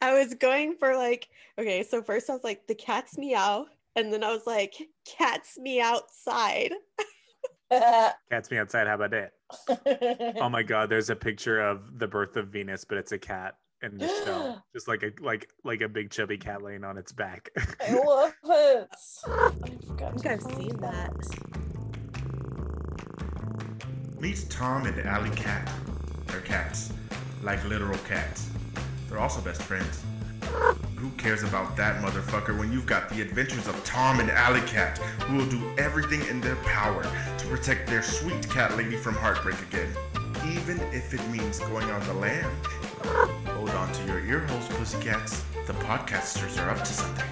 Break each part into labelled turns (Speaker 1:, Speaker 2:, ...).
Speaker 1: I was going for like, okay, so first I was like, the cat's meow. And then I was like, cats me outside.
Speaker 2: Cats me outside. How about it? Oh my god, there's a picture of the birth of Venus, but it's a cat in the snow. Just like a like like a big chubby cat laying on its back.
Speaker 3: I love it.
Speaker 1: I think I've seen that.
Speaker 4: Meet Tom and Alley Cat. They're cats, like literal cats. They're also best friends. Who cares about that motherfucker when you've got the adventures of Tom and Alley Cat, who will do everything in their power to protect their sweet cat lady from heartbreak again, even if it means going on the lam. Hold on to your ear holes, pussycats. The podcasters are up to something.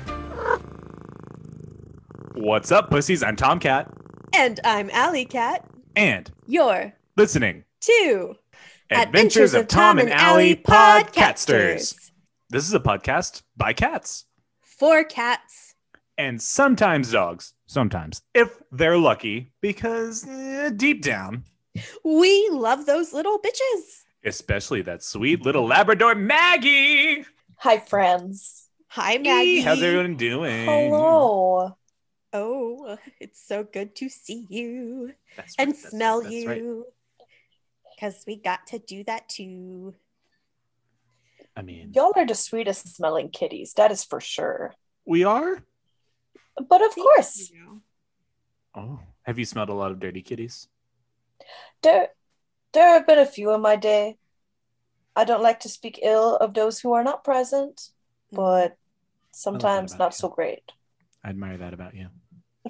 Speaker 2: What's up, pussies? I'm Tomcat,
Speaker 1: And I'm Alley Cat.
Speaker 2: and
Speaker 1: You're
Speaker 2: listening.
Speaker 1: two
Speaker 2: Adventures of Tom and Allie Podcasters. This is a podcast by cats
Speaker 1: For cats.
Speaker 2: and sometimes dogs. Sometimes, if they're lucky, because eh, deep down,
Speaker 1: We love those little bitches.
Speaker 2: especially that sweet little Labrador Maggie.
Speaker 3: Hi, friends.
Speaker 1: Hi, Maggie.
Speaker 2: How's everyone doing?
Speaker 3: Hello.
Speaker 1: Oh, it's so good to see you
Speaker 2: That's right,
Speaker 1: and
Speaker 2: that's right,
Speaker 1: smell
Speaker 2: that's right.
Speaker 1: You. Because we got to do that too.
Speaker 2: I mean,
Speaker 3: Y'all are the sweetest smelling kitties, that is for sure.
Speaker 2: we are.
Speaker 3: But of course,
Speaker 2: Oh, have you smelled a lot of dirty kitties?
Speaker 3: there there have been a few in my day. I don't like to speak ill of those who are not present, mm. but sometimes not
Speaker 2: you.
Speaker 3: so great.
Speaker 2: I admire that about you.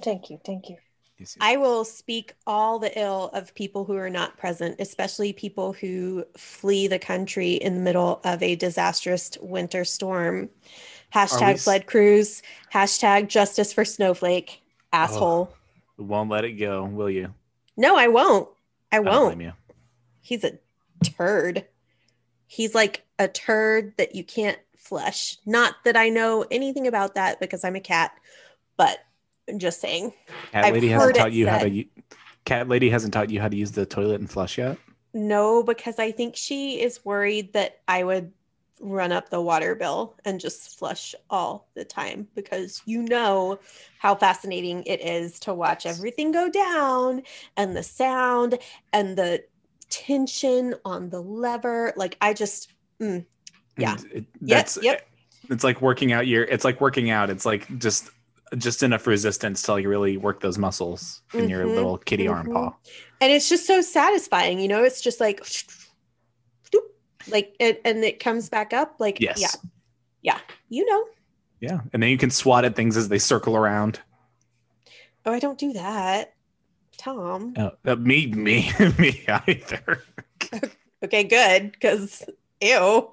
Speaker 3: Thank you, thank you.
Speaker 2: Yes, yes.
Speaker 1: I will speak all the ill of people who are not present, especially people who flee the country in the middle of a disastrous winter storm.
Speaker 2: We
Speaker 1: Hashtag sled cruise. Hashtag justice for snowflake. Asshole.
Speaker 2: Won't let it go, will you?
Speaker 1: No, I won't. I
Speaker 2: I
Speaker 1: won't.
Speaker 2: you.
Speaker 1: He's a turd. He's like a turd that you can't flush. Not that I know anything about that because I'm a cat, but I'm just saying.
Speaker 2: Cat
Speaker 1: I've
Speaker 2: lady hasn't taught you how to. Cat lady hasn't taught you how to use the toilet and flush yet.
Speaker 1: No, because I think she is worried that I would run up the water bill and just flush all the time because you know how fascinating it is to watch everything go down and the sound and the tension on the lever. Like I just mm, Yeah.
Speaker 2: It-
Speaker 1: Yep, yep.
Speaker 2: It's like working out your. It's like working out. It's like just just enough resistance till you really work those muscles in your
Speaker 1: Mhm,
Speaker 2: little kitty arm
Speaker 1: mhm.
Speaker 2: paw.
Speaker 1: and it's just so satisfying, you know, it's just like like it and it comes back up like
Speaker 2: Yes.
Speaker 1: yeah. Yeah. You know.
Speaker 2: Yeah, and then you can swat at things as they circle around.
Speaker 1: Oh, I don't do that. Tom.
Speaker 2: Oh, uh, me, me, me either.
Speaker 1: Okay, good. Because ew.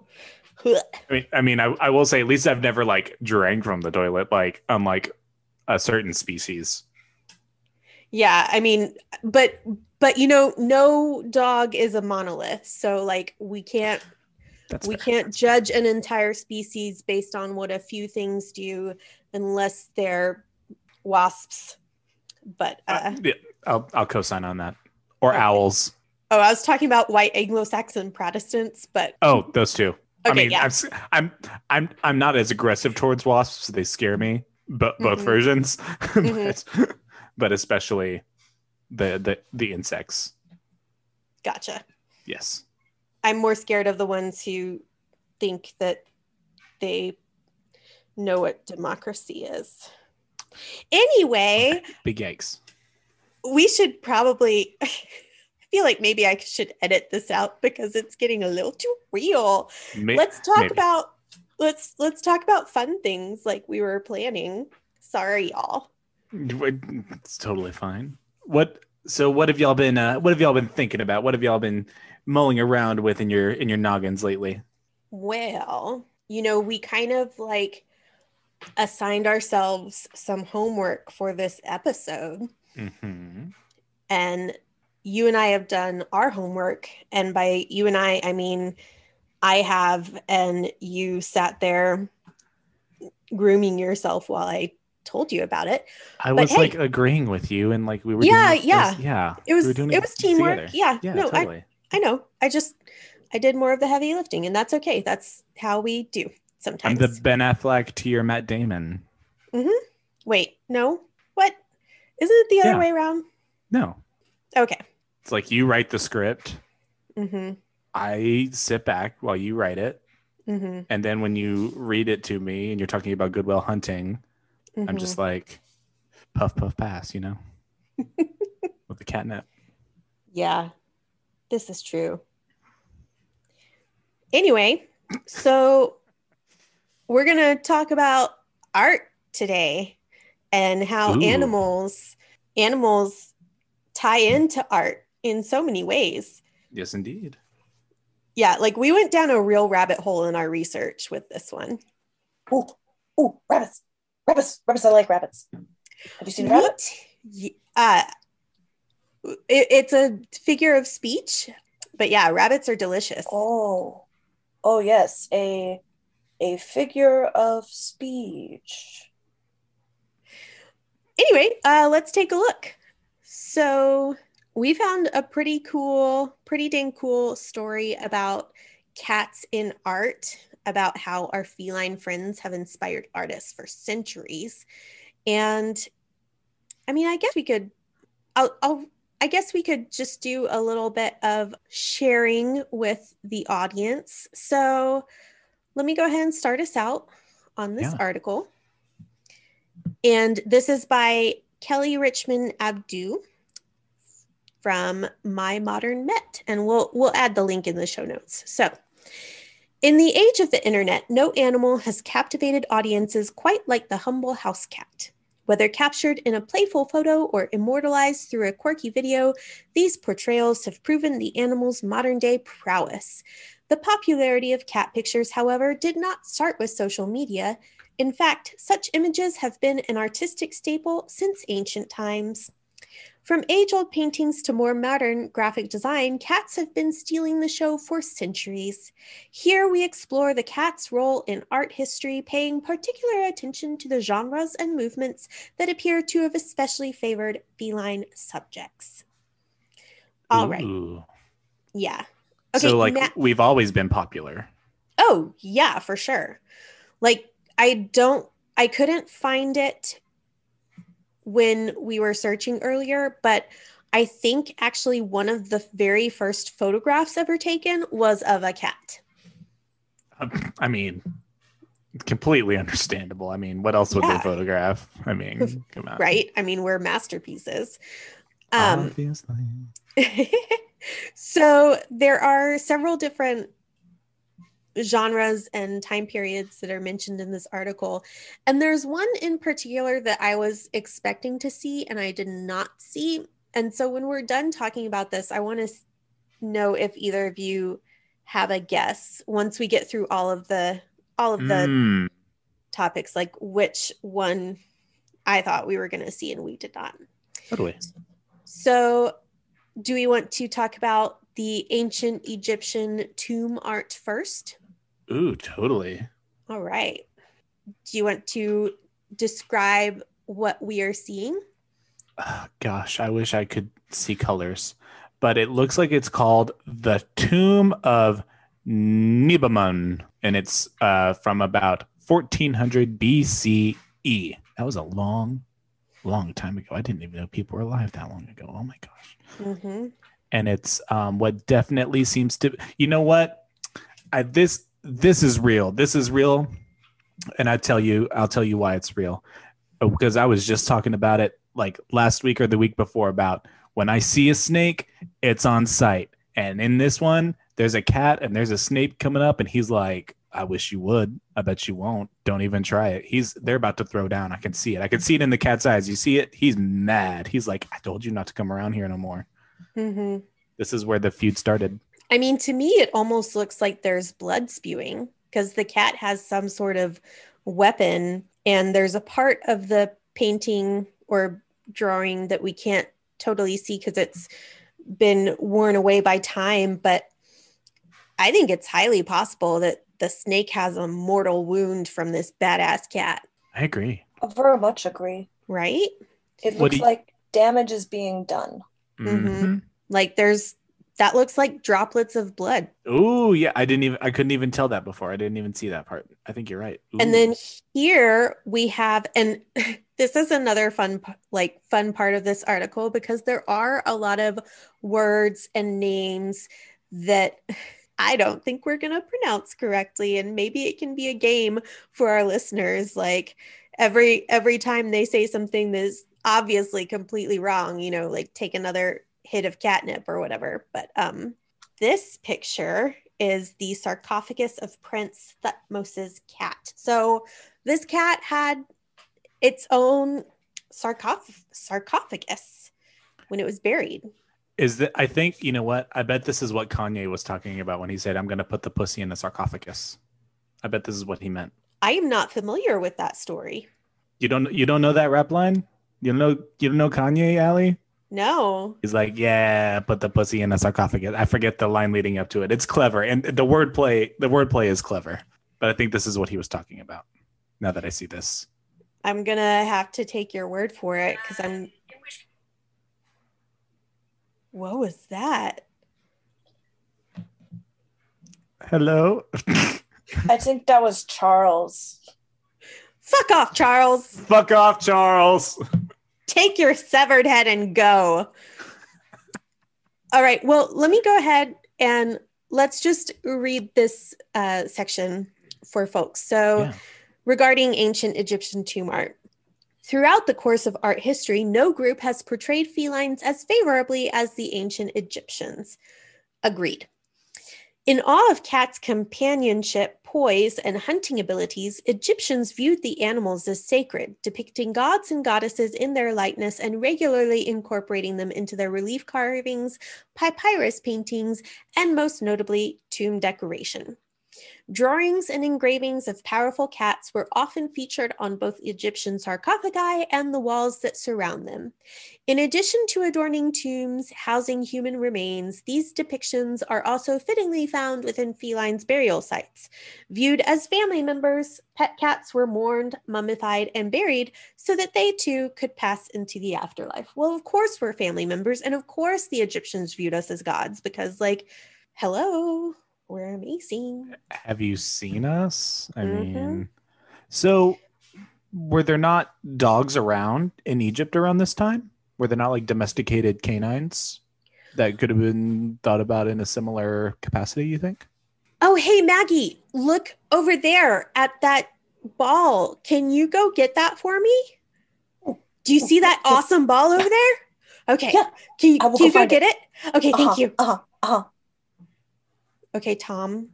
Speaker 2: I mean, I mean, I, I will say at least I've never like drank from the toilet, like unlike a certain species.
Speaker 1: Yeah, I mean, but but you know, no dog is a monolith. So like we can't
Speaker 2: That's
Speaker 1: we
Speaker 2: fair.
Speaker 1: can't judge an entire species based on what a few things do unless they're wasps. But uh,
Speaker 2: Uh, yeah, I'll I'll co-sign on that. Or
Speaker 1: Okay.
Speaker 2: owls.
Speaker 1: oh, I was talking about white Anglo-Saxon Protestants, but
Speaker 2: Oh, those two. I mean,
Speaker 1: yeah.
Speaker 2: I'm, I'm I'm I'm not as aggressive towards wasps. They scare me, but both
Speaker 1: Mhm.
Speaker 2: versions.
Speaker 1: Mm-hmm.
Speaker 2: but, but especially the the the insects.
Speaker 1: gotcha.
Speaker 2: Yes.
Speaker 1: I'm more scared of the ones who think that they know what democracy is. Anyway,
Speaker 2: Big yikes.
Speaker 1: we should probably I feel like maybe I should edit this out because it's getting a little too real.
Speaker 2: May-
Speaker 1: let's talk
Speaker 2: maybe.
Speaker 1: about let's let's talk about fun things like we were planning. Sorry y'all.
Speaker 2: It's totally fine. What? So what have y'all been? Uh, what have y'all been thinking about? What have y'all been mulling around with in your in your noggins lately?
Speaker 1: Well, you know, we kind of like assigned ourselves some homework for this episode.
Speaker 2: Mm-hmm.
Speaker 1: and you and I have done our homework. And by you and I, I mean I have, and you sat there grooming yourself while I told you about it.
Speaker 2: I
Speaker 1: But
Speaker 2: was
Speaker 1: hey-
Speaker 2: like agreeing with you, and like we were.
Speaker 1: Yeah,
Speaker 2: doing it-
Speaker 1: yeah.
Speaker 2: yeah.
Speaker 1: It was
Speaker 2: we doing
Speaker 1: it was teamwork.
Speaker 2: together.
Speaker 1: Yeah,
Speaker 2: Yeah,
Speaker 1: no,
Speaker 2: totally.
Speaker 1: I I know. I just I did more of the heavy lifting, and that's okay. That's how we do. sometimes.
Speaker 2: I'm the Ben Affleck to your Matt Damon. Mm-hmm.
Speaker 1: Wait, no, what? Isn't it the other
Speaker 2: Yeah.
Speaker 1: way around?
Speaker 2: No,
Speaker 1: Okay.
Speaker 2: it's like you write the script.
Speaker 1: Mm-hmm.
Speaker 2: I sit back while you write it,
Speaker 1: Mm-hmm.
Speaker 2: and then when you read it to me and you're talking about Good Will Hunting,
Speaker 1: mm-hmm.
Speaker 2: I'm just like puff puff pass, you know, with the catnip.
Speaker 1: Yeah, this is true. Anyway, so we're going to talk about art today and how
Speaker 2: Ooh.
Speaker 1: animals animals tie into art in so many ways.
Speaker 2: Yes, indeed.
Speaker 1: Yeah, like we went down a real rabbit hole in our research with this one.
Speaker 3: Ooh, ooh, rabbits, rabbits, rabbits. I like rabbits. Have you seen a rabbit?
Speaker 1: Ye- Uh, it- it's a figure of speech, but yeah, rabbits are delicious.
Speaker 3: Oh, oh yes, a a figure of speech.
Speaker 1: anyway, uh, let's take a look. So we found a pretty cool, pretty dang cool story about cats in art, about how our feline friends have inspired artists for centuries. And I mean, I guess we could, I'll, I'll I guess we could just do a little bit of sharing with the audience. So let me go ahead and start us out on this
Speaker 2: Yeah.
Speaker 1: article. And this is by Kelly Richman-Abdou from My Modern Met. And we'll we'll add the link in the show notes. So in the age of the internet, no animal has captivated audiences quite like the humble house cat. Whether captured in a playful photo or immortalized through a quirky video, these portrayals have proven the animal's modern day prowess. The popularity of cat pictures, however, did not start with social media. In fact, such images have been an artistic staple since ancient times. From age old paintings to more modern graphic design, cats have been stealing the show for centuries. Here we explore the cat's role in art history, paying particular attention to the genres and movements that appear to have especially favored feline subjects. All right,
Speaker 2: Ooh.
Speaker 1: yeah.
Speaker 2: so like
Speaker 1: Ma-
Speaker 2: we've always been popular.
Speaker 1: Oh, yeah, for sure. Like I don't I couldn't find it when we were searching earlier, but I think actually one of the very first photographs ever taken was of a cat.
Speaker 2: Um, I mean, completely understandable. I mean, what else would
Speaker 1: Yeah.
Speaker 2: they photograph? I mean, come on.
Speaker 1: Right? I mean, we're masterpieces. Um
Speaker 2: Obviously.
Speaker 1: so there are several different genres and time periods that are mentioned in this article. And there's one in particular that I was expecting to see and I did not see. And so when we're done talking about this, I want to know if either of you have a guess once we get through all of the all of the
Speaker 2: Mm,
Speaker 1: topics like which one I thought we were going to see and we did not.
Speaker 2: totally.
Speaker 1: So, do we want to talk about the ancient Egyptian tomb art first?
Speaker 2: Ooh, totally.
Speaker 1: All right. Do you want to describe what we are seeing?
Speaker 2: Ah, gosh, I wish I could see colors, but it looks like it's called the Tomb of Nebamun, and it's uh, from about 1400 BCE. That was a long, long time ago. I didn't even know people were alive that long ago. Oh my gosh.
Speaker 1: Mm-hmm.
Speaker 2: and it's um, what definitely seems to you know what I, this this is real. This is real. And i tell you i'll tell you why it's real. Because i was just talking about it like last week or the week before about when i see a snake it's on site and in this one there's a cat and there's a snake coming up and he's like i wish you would. I bet you won't. Don't even try it. He's they're about to throw down. I can see it. I can see it in the cat's eyes. You see it? He's mad. He's like i told you not to come around here no more.
Speaker 1: Mm-hmm.
Speaker 2: this is where the feud started.
Speaker 1: I mean, to me, it almost looks like there's blood spewing because the cat has some sort of weapon, and there's a part of the painting or drawing that we can't totally see because it's been worn away by time. But I think it's highly possible that the snake has a mortal wound from this badass cat,
Speaker 2: I agree.
Speaker 3: I very much agree.
Speaker 1: right?
Speaker 3: It looks
Speaker 2: you-
Speaker 3: like damage is being done.
Speaker 1: Mhm.
Speaker 2: Mhm.
Speaker 1: Like there's that looks like droplets of blood.
Speaker 2: Oh, yeah. I didn't even I couldn't even tell that before. I didn't even see that part. I think you're right.
Speaker 1: And then here we have, and this is another fun, like fun part of this article because there are a lot of words and names that I don't think we're going to pronounce correctly. And maybe it can be a game for our listeners. Like every, every time they say something that's obviously completely wrong, you know, like take another hit of catnip or whatever. But, um, this picture is the sarcophagus of Prince Thutmose's cat. So this cat had its own sarcoph- sarcophagus when it was buried.
Speaker 2: is that I think you know what? I bet this is what Kanye was talking about when he said, "I'm going to put the pussy in the sarcophagus." I bet this is what he meant.
Speaker 1: I am not familiar with that story.
Speaker 2: You don't you don't know that rap line? You don't know you don't know Kanye, Ali?
Speaker 1: No.
Speaker 2: He's like, yeah, put the pussy in a sarcophagus. I forget the line leading up to it. It's clever, and the wordplay, the wordplay is clever. But I think this is what he was talking about. Now that I see this,
Speaker 1: I'm going to have to take your word for it because I'm. What was that?
Speaker 2: hello.
Speaker 3: I think that was Charles.
Speaker 1: Fuck off, Charles.
Speaker 2: Fuck off, Charles.
Speaker 1: Take your severed head and go. All right. Well, let me go ahead and let's just read this uh, section for folks. So,
Speaker 2: Yeah.
Speaker 1: regarding ancient Egyptian tomb art. Throughout the course of art history, no group has portrayed felines as favorably as the ancient Egyptians. Agreed. In awe of cats' companionship, poise, and hunting abilities, Egyptians viewed the animals as sacred, depicting gods and goddesses in their likeness and regularly incorporating them into their relief carvings, papyrus paintings, and most notably, tomb decoration. Drawings and engravings of powerful cats were often featured on both Egyptian sarcophagi and the walls that surround them. In addition to adorning tombs housing human remains, these depictions are also fittingly found within felines' burial sites. Viewed as family members, pet cats were mourned, mummified, and buried so that they too could pass into the afterlife. Well, of course, we're family members, and of course, the Egyptians viewed us as gods because, like, hello, we're amazing.
Speaker 2: Have you seen us? I
Speaker 1: Mhm.
Speaker 2: mean, so were there not dogs around in Egypt around this time? Were there not like domesticated canines that could have been thought about in a similar capacity? You think?
Speaker 1: Oh, hey, Maggie, look over there at that ball. Can you go get that for me? Do you see that awesome ball over there? Okay.
Speaker 3: Yeah,
Speaker 1: Can you,
Speaker 3: I will
Speaker 1: can you
Speaker 3: go
Speaker 1: go get it? Okay, thank
Speaker 3: Uh-huh,
Speaker 1: you.
Speaker 3: Uh-huh, uh-huh.
Speaker 1: Okay, Tom.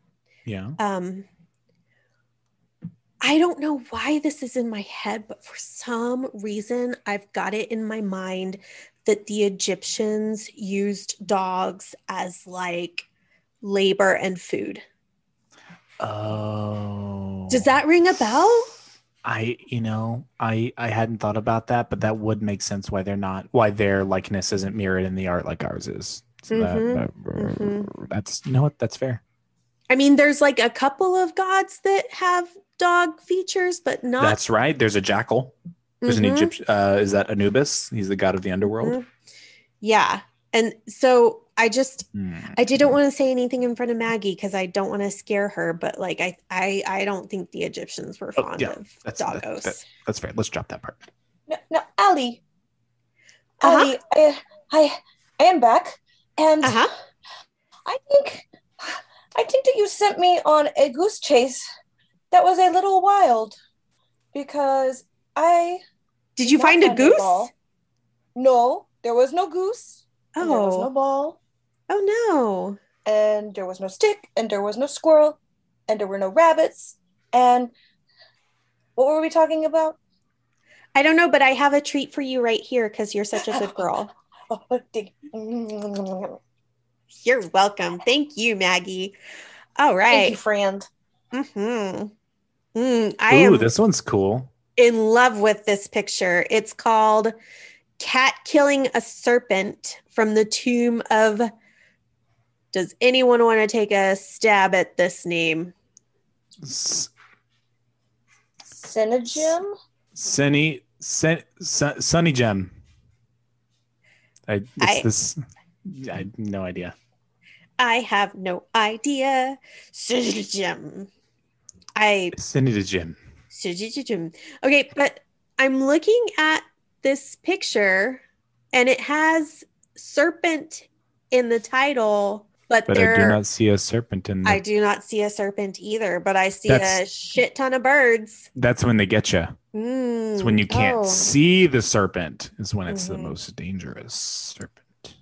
Speaker 2: Yeah.
Speaker 1: Um, I don't know why this is in my head, but for some reason, I've got it in my mind that the Egyptians used dogs as like labor and food.
Speaker 2: Oh.
Speaker 1: Does that ring a bell?
Speaker 2: I you know I I hadn't thought about that, but that would make sense why they're not why their likeness isn't mirrored in the art like ours is. So that-
Speaker 1: Mhm,
Speaker 2: that-
Speaker 1: mhm.
Speaker 2: that's you know what that's fair.
Speaker 1: I mean, there's like a couple of gods that have dog features, but not.
Speaker 2: That's right. There's a jackal. There's an
Speaker 1: Mhm.
Speaker 2: Egyptian. Uh, is that Anubis? He's the god of the underworld.
Speaker 1: Mhm. Yeah. And so I just
Speaker 2: Hmm.
Speaker 1: I didn't want to say anything in front of Maggie because I don't want to scare her, but like I I I don't think the Egyptians were
Speaker 2: Oh,
Speaker 1: fond
Speaker 2: yeah.
Speaker 1: of
Speaker 2: That's- that- that- That's fair. Let's drop that part.
Speaker 3: No, no, Ali.
Speaker 1: Uh-huh.
Speaker 3: Ali, I, I, I am back, and
Speaker 1: Uh-huh.
Speaker 3: I think, I think that you sent me on a goose chase that was a little wild, because I
Speaker 1: Did you find a goose?
Speaker 3: ball. No, there was no goose. and there was no
Speaker 1: Oh.
Speaker 3: ball,
Speaker 1: Oh no.
Speaker 3: and there was no stick, and there was no squirrel, and there were no rabbits, and what were we talking about?
Speaker 1: I don't know, but I have a treat for you right here because you're such a good girl.
Speaker 3: Oh, dig-
Speaker 1: You're welcome. Thank you, Maggie. All right.
Speaker 3: Thank you, friend.
Speaker 1: Mm-hmm. Mm, I
Speaker 2: Ooh,
Speaker 1: am
Speaker 2: this one's cool.
Speaker 1: in love with this picture. It's called Cat Killing a Serpent from the Tomb of. Does anyone want to take a stab at this name?
Speaker 2: S-
Speaker 3: Synagem?
Speaker 2: Sunny, Sun, Sun, Sunny Gem. I, it's
Speaker 1: I-
Speaker 2: this. I have no idea.
Speaker 1: I have no idea. Sujijim. I
Speaker 2: Send it to Jim.
Speaker 1: Okay, but I'm looking at this picture and it has serpent in the title, but,
Speaker 2: But I do not see a serpent in
Speaker 1: I do not see a serpent either, but I see a shit ton of birds.
Speaker 2: That's when they get you. It's when you can't
Speaker 1: Oh.
Speaker 2: see the serpent. Is when it's the
Speaker 1: Mhm.
Speaker 2: most dangerous serpent.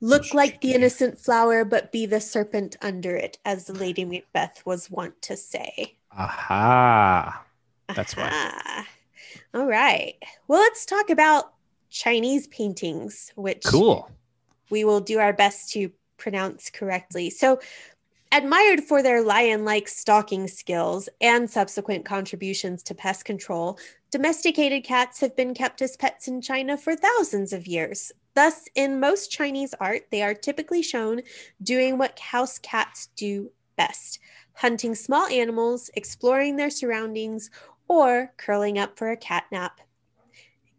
Speaker 1: Look like the innocent flower, but be the serpent under it, as Lady Macbeth was wont to say.
Speaker 2: Aha. That's why.
Speaker 1: All right. Well, let's talk about Chinese paintings, which
Speaker 2: Cool.
Speaker 1: we will do our best to pronounce correctly. So, admired for their lion like stalking skills and subsequent contributions to pest control, domesticated cats have been kept as pets in China for thousands of years. Thus, in most Chinese art, they are typically shown doing what house cats do best hunting small animals, exploring their surroundings, or curling up for a cat nap.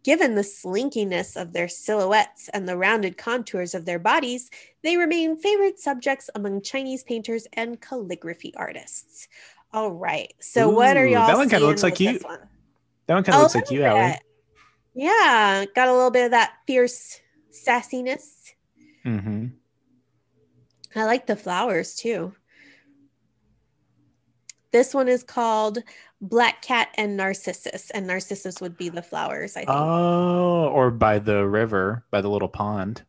Speaker 1: Given the slinkiness of their silhouettes and the rounded contours of their bodies, they remain favorite subjects among Chinese painters and calligraphy artists. All right. So, what are y'all?
Speaker 2: that one kinda looks like you.
Speaker 1: one?
Speaker 2: That one kind of looks like you, Allie.
Speaker 1: Yeah, got a little bit of that fierce sassiness.
Speaker 2: Mm-hmm.
Speaker 1: I like the flowers too. This one is called Black Cat and Narcissus, and Narcissus would be the flowers, I think.
Speaker 2: Oh, or by the river, by the little pond.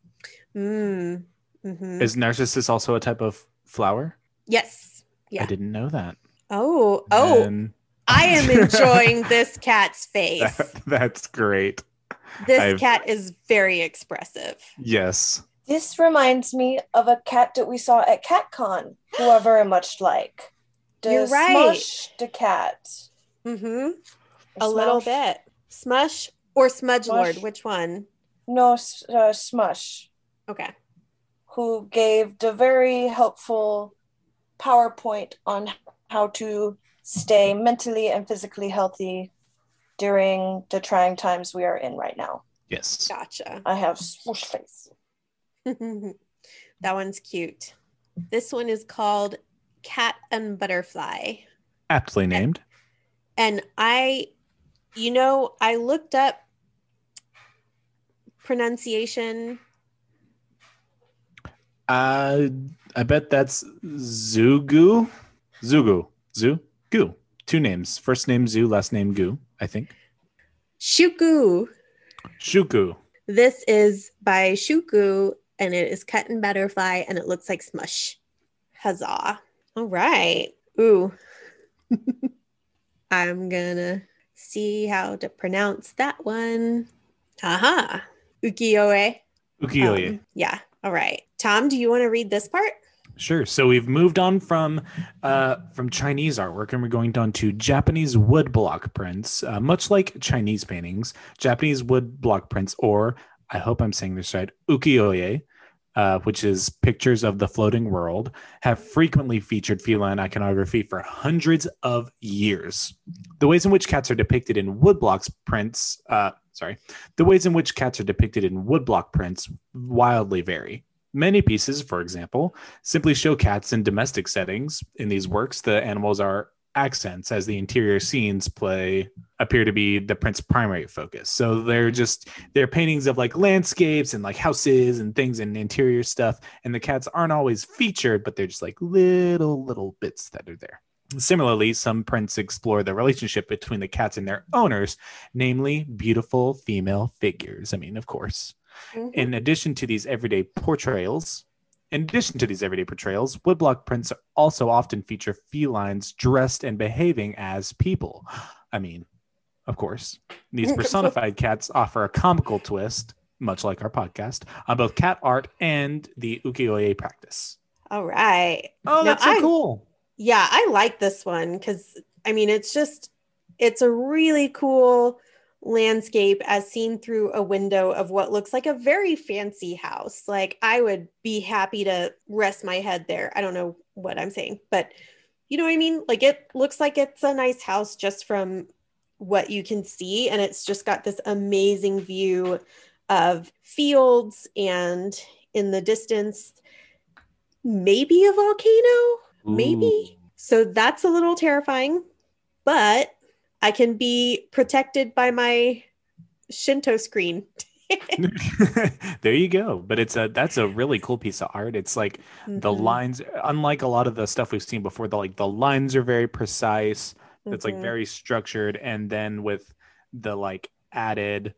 Speaker 1: Mm. mhm.
Speaker 2: Is narcissus also a type of flower?
Speaker 1: Yes. Yeah.
Speaker 2: I didn't know that.
Speaker 1: Oh, oh,
Speaker 2: And
Speaker 1: I am enjoying this cat's face.
Speaker 2: that- that's great.
Speaker 1: This
Speaker 2: I've-
Speaker 1: cat is very expressive.
Speaker 2: Yes.
Speaker 3: This reminds me of a cat that we saw at CatCon, who are very much like. The
Speaker 1: You're right.
Speaker 3: Smush the cat.
Speaker 1: Mm-hmm. A
Speaker 3: Or
Speaker 1: little bit. Smush or Smudge Lord? Which one?
Speaker 3: No, uh, Smush,
Speaker 1: Okay.
Speaker 3: who gave the very helpful PowerPoint on how to stay mentally and physically healthy during the trying times we are in right now.
Speaker 2: Yes.
Speaker 1: Gotcha.
Speaker 3: I have swoosh face.
Speaker 1: that one's cute. This one is called Cat and Butterfly.
Speaker 2: Aptly named.
Speaker 1: And I, you know, I looked up pronunciation.
Speaker 2: Uh, I bet that's Zugu. Zugu. Zugu. Two names. First name Zu, last name Gu, I think.
Speaker 1: Shuku.
Speaker 2: Shuku.
Speaker 1: This is by Shuku, and it is cut and butterfly, and it looks like smush. Huzzah. All right. Ooh. I'm gonna see how to pronounce that one. Aha. Ukiyo-e.
Speaker 2: Ukiyo-e.
Speaker 1: Um, yeah. All right. Tom, do you want to read this part?
Speaker 2: Sure. So we've moved on from uh, from Chinese artwork, and we're going down to Japanese wood block prints. Uh, much like Chinese paintings, Japanese wood block prints, or I hope I'm saying this right, ukiyo-e, uh, which is pictures of the floating world, have frequently featured feline iconography for hundreds of years. The ways in which cats are depicted in woodblocks prints, uh, sorry, the ways in which cats are depicted in woodblock prints wildly vary. Many pieces, for example, simply show cats in domestic settings. In these works, the animals are accents as the interior scenes play appear to be the print's primary focus. So they're just they're paintings of like landscapes and like houses and things and interior stuff. And the cats aren't always featured, but they're just like little little bits that are there. Similarly, some prints explore the relationship between the cats and their owners, namely beautiful female figures. I mean, of course.
Speaker 1: Mhm.
Speaker 2: In addition to these everyday portrayals, in addition to these everyday portrayals, woodblock prints also often feature felines dressed and behaving as people. I mean, of course, these mm, personified cats offer a comical twist, much like our podcast, on both cat art and the ukiyo-e practice.
Speaker 1: All right.
Speaker 2: Oh,
Speaker 1: Now,
Speaker 2: that's so
Speaker 1: I-
Speaker 2: cool.
Speaker 1: Yeah, I like this one because I mean, it's just, it's a really cool landscape as seen through a window of what looks like a very fancy house. Like, I would be happy to rest my head there. I don't know what I'm saying, but you know what I mean? Like, it looks like it's a nice house just from what you can see. And it's just got this amazing view of fields and in the distance maybe a volcano, maybe. So that's a little terrifying, but I can be protected by my Shinto screen.
Speaker 2: there you go. But it's a that's a really cool piece of art. It's like the
Speaker 1: Mhm,
Speaker 2: lines, unlike a lot of the stuff we've seen before, the like the lines are very precise. It's like
Speaker 1: mhm.
Speaker 2: very structured, and then with the like added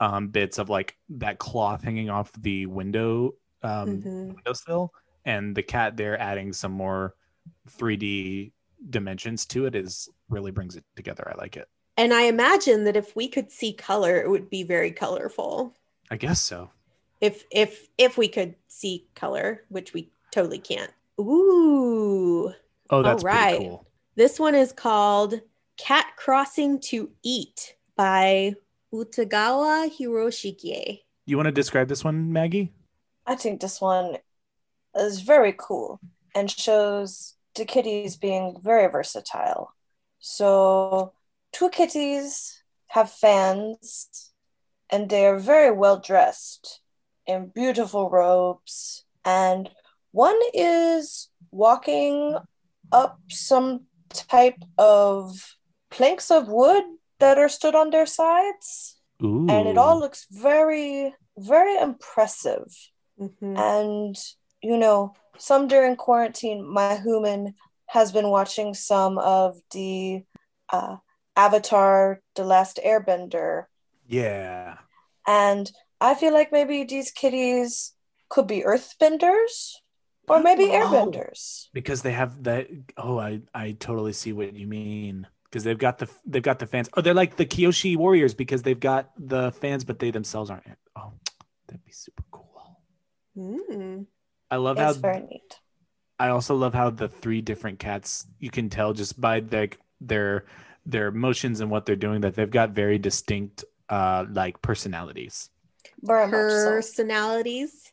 Speaker 2: um bits of like that cloth hanging off the window um
Speaker 1: Mhm.
Speaker 2: windowsill and the cat there adding some more 3D dimensions to it is really brings it together. I like it.
Speaker 1: And I imagine that if we could see color, it would be very colorful.
Speaker 2: I guess so.
Speaker 1: If if if we could see color, which we totally can't. Ooh.
Speaker 2: Oh, that's
Speaker 1: right.
Speaker 2: pretty cool.
Speaker 1: This one is called Cat Crossing to Eat by Utagawa Hiroshige.
Speaker 2: You want to describe this one, Maggie?
Speaker 3: I think this one is very cool and shows the kitties being very versatile. So, two kitties have fans and they're very well dressed in beautiful robes. And one is walking up some type of planks of wood that are stood on their sides.
Speaker 2: Ooh.
Speaker 3: And it all looks very, very impressive.
Speaker 1: Mhm.
Speaker 3: And, you know, some during quarantine, my human has been watching some of the uh, Avatar The Last Airbender.
Speaker 2: Yeah.
Speaker 3: And I feel like maybe these kitties could be earthbenders or maybe
Speaker 2: Oh.
Speaker 3: airbenders.
Speaker 2: Because they have that oh, I I totally see what you mean. Because they've got the they've got the fans. Oh, they're like the Kyoshi Warriors because they've got the fans, but they themselves aren't. Oh, that'd be super cool.
Speaker 1: Mm.
Speaker 2: I love
Speaker 3: It's
Speaker 2: how
Speaker 3: very neat.
Speaker 2: I also love how the three different cats you can tell just by like their their motions and what they're doing that they've got very distinct uh like personalities.
Speaker 3: Very.
Speaker 1: Personalities.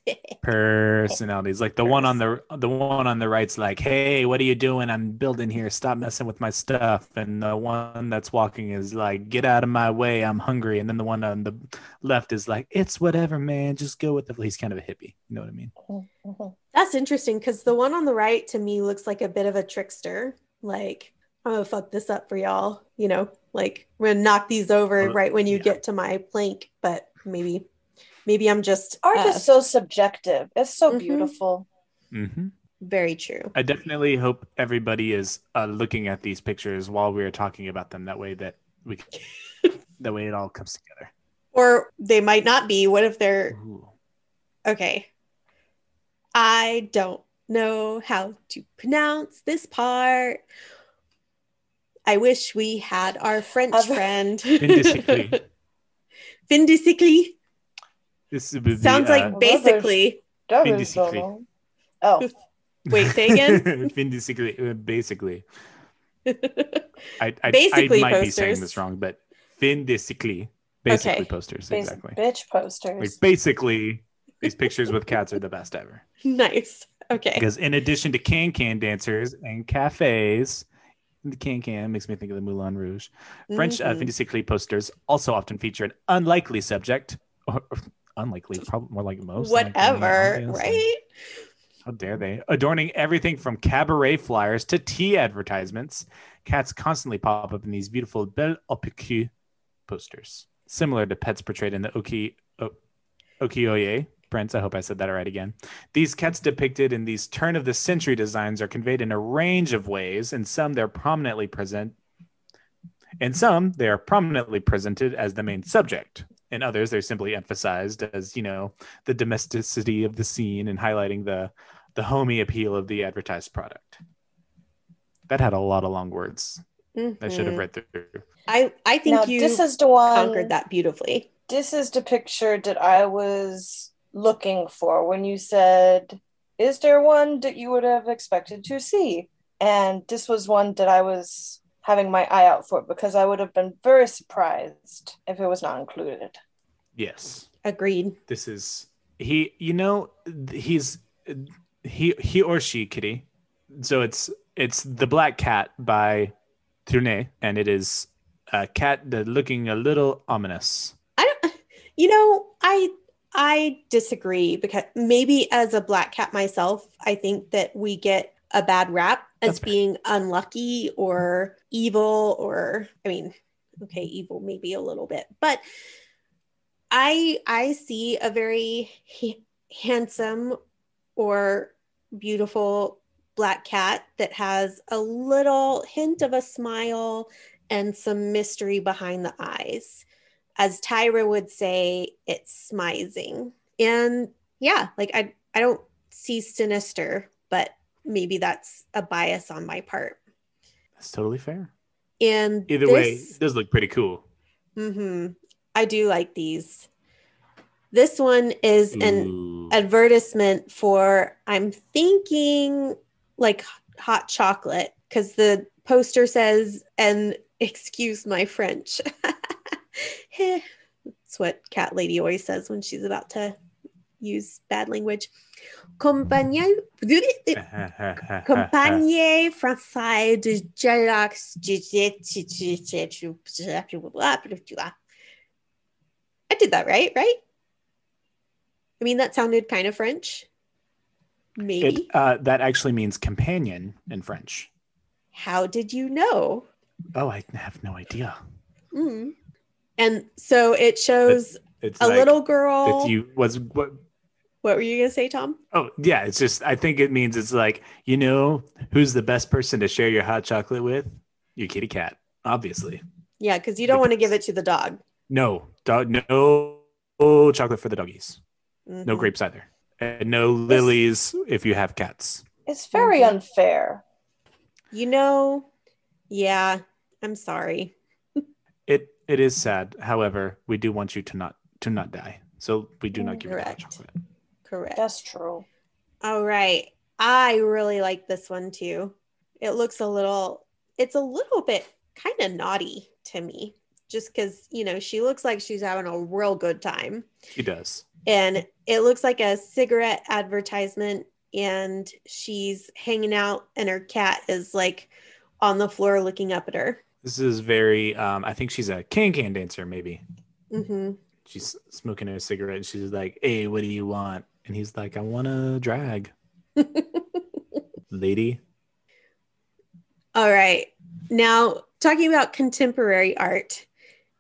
Speaker 2: Personalities. Like the one on the the one on the right's like, "Hey, what are you doing? I'm building here. Stop messing with my stuff." And the one that's walking is like, "Get out of my way. I'm hungry." And then the one on the left is like, "It's whatever, man. Just go with it." He's kind of a hippie. You know what I mean?
Speaker 3: Mhm.
Speaker 1: That's interesting because the one on the right to me looks like a bit of a trickster. Like, I'm gonna fuck this up for y'all. You know, like we're gonna knock these over right when you
Speaker 2: yeah.
Speaker 1: get to my plank. But maybe, maybe I'm just
Speaker 3: Art
Speaker 1: uh,
Speaker 3: is so subjective. It's so
Speaker 1: Mhm.
Speaker 3: beautiful.
Speaker 2: Mm-hmm.
Speaker 1: very true.
Speaker 2: I definitely hope everybody is uh, looking at these pictures while we are talking about them. That way, that we, can, that way it all comes together.
Speaker 1: Or they might not be. What if they're
Speaker 2: Ooh.
Speaker 1: okay? I don't know how to pronounce this part. I wish we had our French
Speaker 3: Other-
Speaker 1: friend.
Speaker 2: Vindicically.
Speaker 1: Vindicically.
Speaker 2: This would be,
Speaker 1: Sounds
Speaker 2: uh,
Speaker 1: like basically.
Speaker 3: That is
Speaker 2: Vindicically.
Speaker 3: so- Oh,
Speaker 1: Wait, say again.
Speaker 2: Vindicically, uh, basically. I, I, I
Speaker 1: Basically
Speaker 2: might be saying
Speaker 1: posters.
Speaker 2: this wrong, but Vindicically, basically
Speaker 1: Okay.
Speaker 2: posters,
Speaker 3: bas-
Speaker 2: exactly.
Speaker 3: bitch posters.
Speaker 2: Like basically, these pictures with cats are the best ever.
Speaker 1: nice. Okay.
Speaker 2: Because in addition to can can dancers and cafes, the can can makes me think of the Moulin Rouge. French uh,
Speaker 1: Mhm.
Speaker 2: Vindicically posters also often feature an unlikely subject, or, or unlikely, probably more like most.
Speaker 1: Whatever,
Speaker 2: obviously.
Speaker 1: right?
Speaker 2: How dare they? Adorning everything from cabaret flyers to tea advertisements, cats constantly pop up in these beautiful Belle Époque posters, similar to pets portrayed in the Oki o- Okioye. Brent, I hope I said that right again. These cats depicted in these turn of the century designs are conveyed in a range of ways. and some, they're prominently present. In some, they are prominently presented as the main subject. In others, they're simply emphasized as, you know, the domesticity of the scene and highlighting the the homey appeal of the advertised product. That had a lot of long words. I should have
Speaker 1: Mhm.
Speaker 2: read through.
Speaker 1: I I think
Speaker 3: now,
Speaker 1: you
Speaker 3: this is the one.
Speaker 1: conquered that beautifully.
Speaker 3: This is the picture that I was looking for when you said, "Is there one that you would have expected to see?" And this was one that I was having my eye out for it because I would have been very surprised if it was not included.
Speaker 2: Yes.
Speaker 1: Agreed.
Speaker 2: This is he you know he's he he or she kitty. So it's it's The Black Cat by Tourné and it is a cat that looking a little ominous.
Speaker 1: I don't you know, I I disagree because maybe as a black cat myself, I think that we get a bad rap as being unlucky or evil or I mean, okay, evil maybe a little bit, but I I see a very ha- handsome or beautiful black cat that has a little hint of a smile and some mystery behind the eyes. As Tyra would say, it's smizing. And yeah, like I I don't see sinister, but maybe that's a bias on my part.
Speaker 2: That's totally fair.
Speaker 1: And
Speaker 2: Either way,
Speaker 1: this-
Speaker 2: those look pretty cool.
Speaker 1: hmm I do like these. This one is an
Speaker 2: Ooh.
Speaker 1: advertisement for, I'm thinking like hot chocolate, because the poster says, and excuse my French. That's what Cat Lady always says when she's about to use bad language. Compagnie, Compagnie Française de Gelax. I did that right, right? I mean, that sounded kind of French. Maybe.
Speaker 2: It, uh, that actually means companion in French.
Speaker 1: How did you know?
Speaker 2: Oh, I have no idea.
Speaker 1: Mm. And so it shows
Speaker 2: It's
Speaker 1: a
Speaker 2: like,
Speaker 1: little girl.
Speaker 2: It's you was what?
Speaker 1: What were you gonna say, Tom?
Speaker 2: Oh, yeah. It's just I think it means it's like you know who's the best person to share your hot chocolate with? Your kitty cat, obviously.
Speaker 1: Yeah, because you don't want to give it to the dog.
Speaker 2: No, dog, no, no chocolate for the doggies. No
Speaker 1: Mhm.
Speaker 2: grapes either, and no lilies if you have cats.
Speaker 3: It's very
Speaker 1: Mhm.
Speaker 3: unfair.
Speaker 1: You know, yeah. I'm sorry.
Speaker 2: It it is sad. However, we do want you to not to not die, so we do not give you hot chocolate.
Speaker 1: Correct.
Speaker 3: That's true.
Speaker 1: All right. I really like this one too. It looks a little, it's a little bit kind of naughty to me, just because, you know, she looks like she's having a real good time.
Speaker 2: She does.
Speaker 1: And it looks like a cigarette advertisement, and she's hanging out, and her cat is like on the floor looking up at her.
Speaker 2: This is very. Um, I think she's a can can dancer. Maybe
Speaker 1: Mm-hmm.
Speaker 2: she's smoking a cigarette. and She's like, "Hey, what do you want?" And he's like, "I want to drag, lady."
Speaker 1: All right. Now, talking about contemporary art,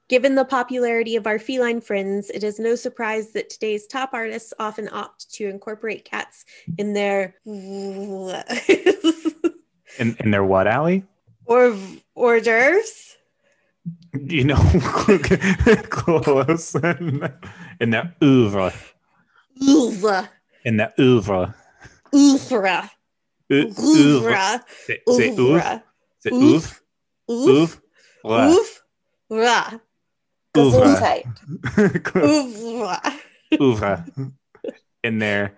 Speaker 1: given the popularity of our feline friends, it is no surprise that today's top artists often opt to incorporate cats in their
Speaker 2: In in their what alley?
Speaker 1: or hors d'oeuvres.
Speaker 2: You know, close. in their oeuvre.
Speaker 1: Oeuvre.
Speaker 2: In their oeuvre.
Speaker 1: Oeuvre.
Speaker 2: Oeuvre.
Speaker 1: Oeuvre.
Speaker 2: Say oeuvre. Say oeuvre.
Speaker 1: Oeuvre.
Speaker 2: Oeuvre.
Speaker 1: Oeuvre.
Speaker 3: Gesundheit.
Speaker 1: Oeuvre.
Speaker 2: Oeuvre. In their,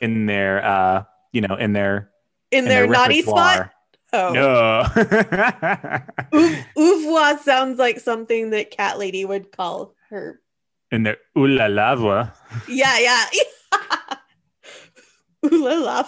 Speaker 2: in their, uh, you know, in their,
Speaker 1: In their naughty spot. Oh.
Speaker 2: No.
Speaker 1: Ouvroir sounds like something that Cat Lady would call her.
Speaker 2: In ooh la la.
Speaker 1: Yeah, yeah. Ooh la la.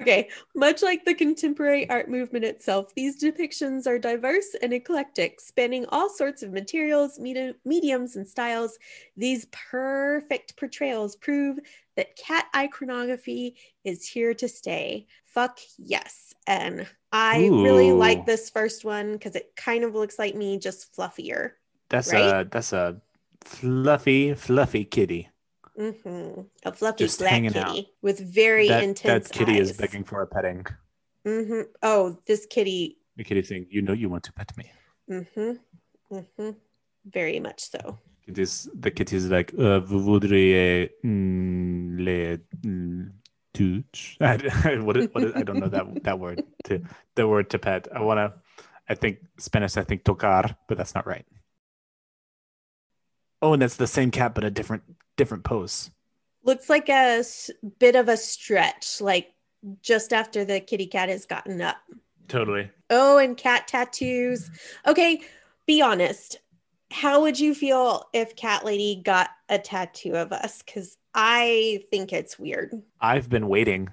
Speaker 1: okay, much like the contemporary art movement itself, these depictions are diverse and eclectic, spanning all sorts of materials, medi- mediums, and styles. These perfect portrayals prove that cat iconography is here to stay. Fuck yes. And I really like this first one because it kind of looks like me, just fluffier.
Speaker 2: That's
Speaker 1: Right?
Speaker 2: a that's a fluffy fluffy kitty.
Speaker 1: hmm A fluffy
Speaker 2: Just
Speaker 1: black kitty
Speaker 2: out.
Speaker 1: with very
Speaker 2: that,
Speaker 1: intense
Speaker 2: that kitty is begging for a petting.
Speaker 1: hmm Oh, this kitty.
Speaker 2: The kitty saying, "You know, you want to pet me."
Speaker 1: hmm hmm Very much so.
Speaker 2: It is the kitty is like, uh, "Vous voudriez mm, le mm, touch?" I, what is, what is, I don't know that that word to the word to pet. I want to. I think Spanish. I think tocar, but that's not right. Oh, and that's the same cat, but a different different pose.
Speaker 1: Looks like a s- bit of a stretch, like just after the kitty cat has gotten up.
Speaker 2: Totally.
Speaker 1: Oh, and cat tattoos. Okay, be honest. How would you feel if Cat Lady got a tattoo of us? Because I think it's weird.
Speaker 2: I've been waiting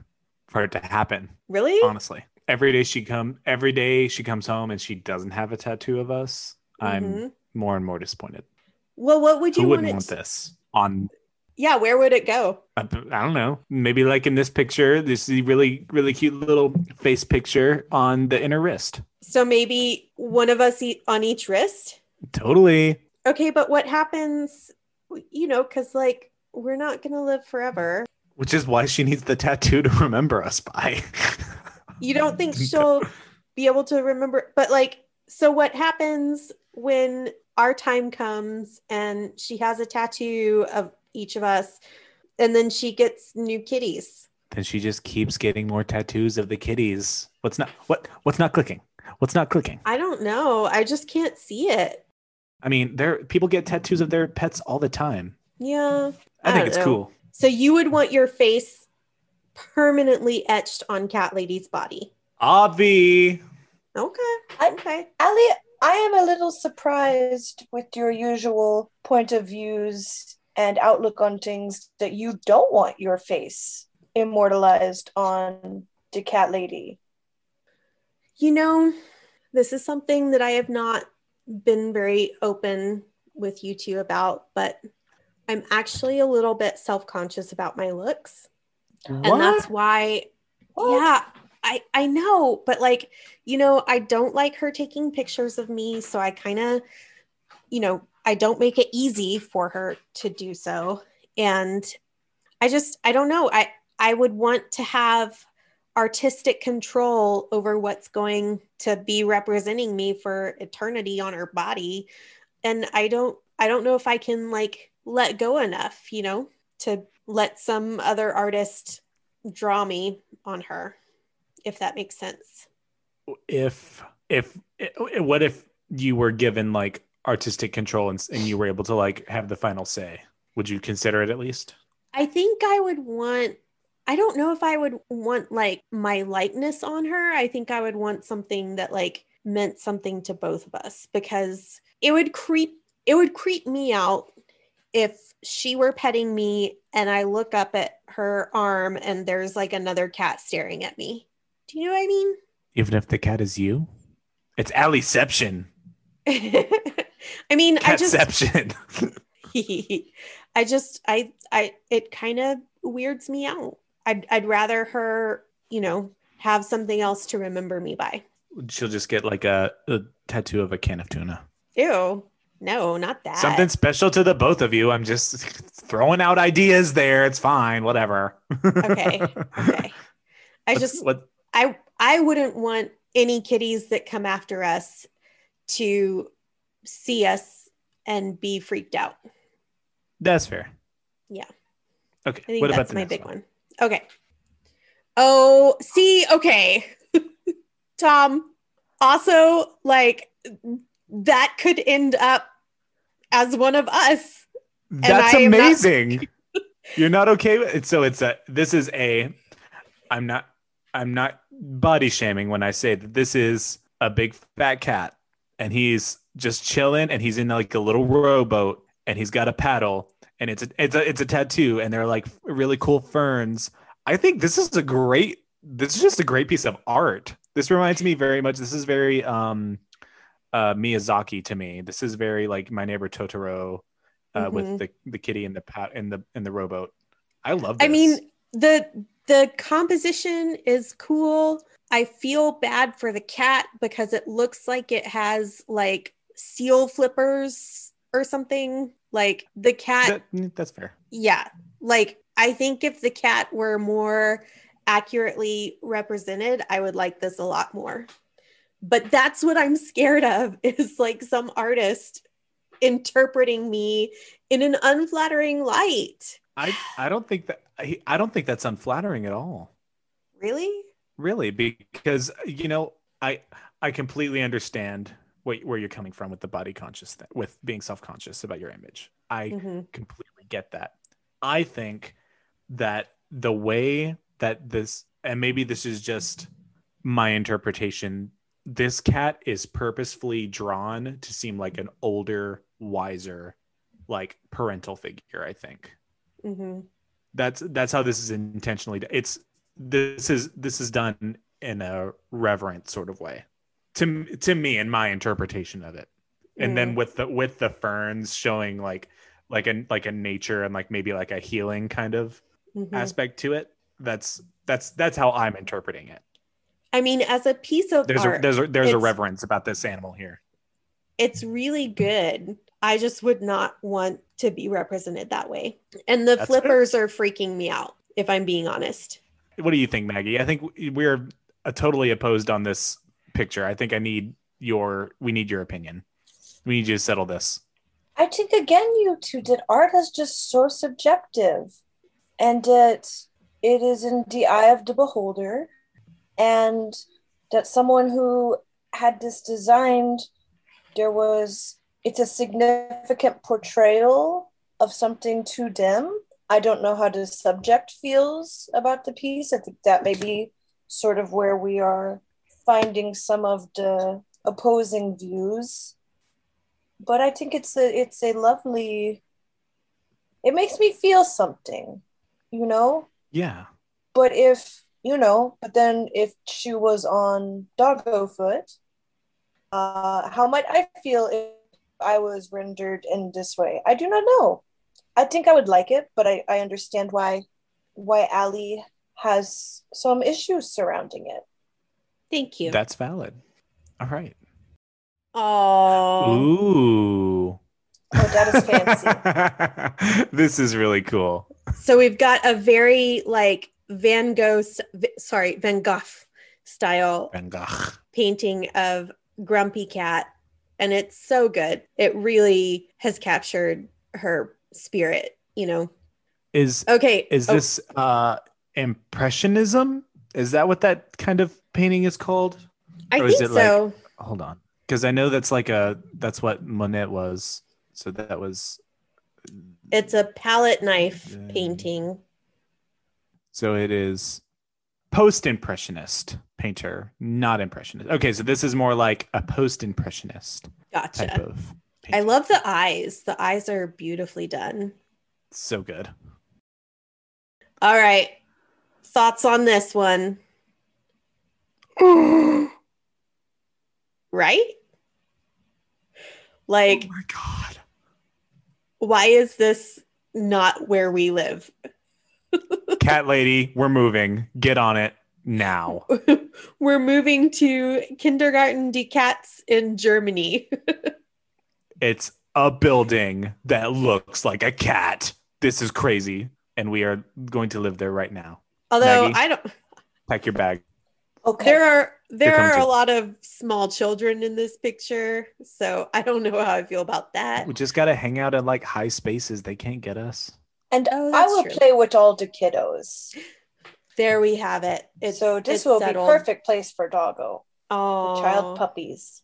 Speaker 2: for it to happen.
Speaker 1: Really?
Speaker 2: honestly every day she come every day she comes home and she doesn't have a tattoo of us i'm
Speaker 1: Mhm.
Speaker 2: more and more disappointed
Speaker 1: Well, what would you
Speaker 2: Who
Speaker 1: want
Speaker 2: wouldn't
Speaker 1: it?
Speaker 2: want this on?
Speaker 1: Yeah, where would it go?
Speaker 2: I I don't know. Maybe like in this picture, this really really cute little face picture on the inner wrist.
Speaker 1: So maybe one of us e- on each wrist.
Speaker 2: Totally.
Speaker 1: Okay, but what happens? You know, because like we're not gonna live forever.
Speaker 2: Which is why she needs the tattoo to remember us by.
Speaker 1: You don't think she'll be able to remember? But like, so what happens when our time comes and she has a tattoo of each of us, and then she gets new kitties?
Speaker 2: then she just keeps getting more tattoos of the kitties. What's not what what's not clicking? What's not clicking?
Speaker 1: I don't know. I just can't see it.
Speaker 2: I mean, there people get tattoos of their pets all the time.
Speaker 1: Yeah.
Speaker 2: I,
Speaker 1: I
Speaker 2: think it's
Speaker 1: know.
Speaker 2: cool.
Speaker 1: So you would want your face permanently etched on Cat Lady's body.
Speaker 2: Obvi.
Speaker 1: Okay. Okay.
Speaker 3: Ali, I am a little surprised with your usual point of views and outlook on things that you don't want your face immortalized on the cat lady.
Speaker 1: You know, this is something that I have not been very open with you two about, but I'm actually a little bit self conscious about my looks. And that's why,
Speaker 3: What?
Speaker 1: yeah, I, I know, but like, you know, I don't like her taking pictures of me. So I kind of, you know, I don't make it easy for her to do so. And I just, I don't know. I, I would want to have artistic control over what's going to be representing me for eternity on her body and i don't i don't know if i can like let go enough you know to let some other artist draw me on her if that makes sense.
Speaker 2: If if eh, what if you were given like artistic control and, and you were able to like have the final say? Would you consider it at least?
Speaker 1: I think i would want i don't know if i would want like my likeness on her. I think i would want something that like meant something to both of us because it would creep it would creep me out if she were petting me and i look up at her arm and there's like another cat staring at me do you know what i mean
Speaker 2: even if the cat is you it's allyception
Speaker 1: i mean i just I just I I it kind of weirds me out. I'd I'd rather her, you know, have something else to remember me by.
Speaker 2: she'll just get like a, a tattoo of a can of tuna
Speaker 1: Ew. No, not that.
Speaker 2: something special to the both of you i'm just throwing out ideas there it's fine whatever
Speaker 1: Okay. Okay. I just
Speaker 2: what
Speaker 1: I I wouldn't want any kitties that come after us to see us and be freaked out.
Speaker 2: that's fair
Speaker 1: Yeah.
Speaker 2: okay
Speaker 1: I think
Speaker 2: what about
Speaker 1: that's
Speaker 2: the
Speaker 1: my big
Speaker 2: one?
Speaker 1: one. Okay. Oh, see, okay. Tom, also like that could end up as one of us.
Speaker 2: That's
Speaker 1: I am not-
Speaker 2: amazing. You're not okay with it. So it's a this is a I'm not I'm not body shaming when I say that this is a big fat cat and he's just chilling and he's in like a little rowboat and he's got a paddle and it's a it's a it's a tattoo and they're like really cool ferns. I think this is a great this is just a great piece of art. This reminds me very much this is very um uh Miyazaki to me. This is very like my neighbor Totoro uh,
Speaker 1: Mhm.
Speaker 2: with the the kitty in the pat in the in the rowboat. I love. This.
Speaker 1: I mean, the the composition is cool. I feel bad for the cat because it looks like it has like seal flippers or something. Like the cat
Speaker 2: That- mm, that's fair.
Speaker 1: yeah like i think if the cat were more accurately represented i would like this a lot more but that's what i'm scared of is like some artist interpreting me in an unflattering light
Speaker 2: I I don't think that I, I don't think that's unflattering at all.
Speaker 1: really
Speaker 2: Really, because you know I I completely understand what, where you're coming from with the body conscious thing, with being self conscious about your image. I
Speaker 1: Mhm.
Speaker 2: completely get that. I think that the way that this, and maybe this is just my interpretation, this cat is purposefully drawn to seem like an older, wiser, like parental figure. I think
Speaker 1: Mhm.
Speaker 2: that's that's how this is intentionally. It's this is this is done in a reverent sort of way to to me in my interpretation of it. and then
Speaker 1: Mm.
Speaker 2: with the with the ferns showing like like a like a nature and like maybe like a healing kind of
Speaker 1: Mhm.
Speaker 2: aspect to it. That's that's that's how I'm interpreting it.
Speaker 1: I mean, as a piece of
Speaker 2: There's a
Speaker 1: art,
Speaker 2: there's a, there's a reverence about this animal here.
Speaker 1: it's really good. I just would not want to be represented that way. And the
Speaker 2: That's fair.
Speaker 1: flippers are freaking me out, if I'm being honest.
Speaker 2: What do you think, Maggie? I think we're uh, totally opposed on this picture. I think I need your we need your opinion. We need you to settle this.
Speaker 3: I think again, you two did art is just so subjective, and that it is in the eye of the beholder, and that someone who had this designed, there was it's a significant portrayal of something to dim. I don't know how the subject feels about the piece. I think that may be sort of where we are finding some of the opposing views but I think it's a it's a lovely. It makes me feel something, you know.
Speaker 2: Yeah.
Speaker 3: But if you know, but then if she was on doggo foot, uh, how might I feel if I was rendered in this way? I do not know. I think I would like it, but I, I understand why why Ali has some issues surrounding it.
Speaker 1: Thank you.
Speaker 2: That's valid. All right.
Speaker 1: Oh,
Speaker 2: Ooh.
Speaker 3: Oh, that is fancy.
Speaker 2: this is really cool.
Speaker 1: so we've got a very like Van Gogh, sorry, Van Gogh style
Speaker 2: Van Gogh.
Speaker 1: painting of Grumpy Cat, and it's so good. It really has captured her spirit. You know.
Speaker 2: Is
Speaker 1: Okay.
Speaker 2: is
Speaker 1: oh,
Speaker 2: this uh impressionism? Is that what that kind of painting is called?
Speaker 1: I
Speaker 2: or
Speaker 1: think
Speaker 2: it like-
Speaker 1: so.
Speaker 2: Hold on. Because I know that's like a that's what Monet was. So that was
Speaker 1: It's a palette knife painting.
Speaker 2: so it is post impressionist painter, not impressionist. Okay, so this is more like a post impressionist type
Speaker 1: Gotcha.
Speaker 2: of
Speaker 1: I love the eyes. The eyes are beautifully done.
Speaker 2: so good.
Speaker 1: All right. Thoughts on this one? right? Like,
Speaker 2: oh my god.
Speaker 1: why is this not where we live?
Speaker 2: Cat lady, we're moving. Get on it now.
Speaker 1: We're moving to Kindergarten die Cats in Germany.
Speaker 2: It's a building that looks like a cat. This is crazy. And we are going to live there right now.
Speaker 1: Although
Speaker 2: Maggie?
Speaker 1: I don't
Speaker 2: Pack your bag.
Speaker 3: Okay.
Speaker 1: there are there are a
Speaker 2: it.
Speaker 1: lot of small children in this picture, so I don't know how I feel about that.
Speaker 2: We just got to hang out in like high spaces. They can't get us.
Speaker 3: And
Speaker 1: Oh,
Speaker 3: I will
Speaker 1: true.
Speaker 3: play with all the kiddos.
Speaker 1: There we have it. It's,
Speaker 3: so this
Speaker 1: it's
Speaker 3: will
Speaker 1: settled.
Speaker 3: be perfect place for doggo,
Speaker 1: Oh,
Speaker 3: child puppies.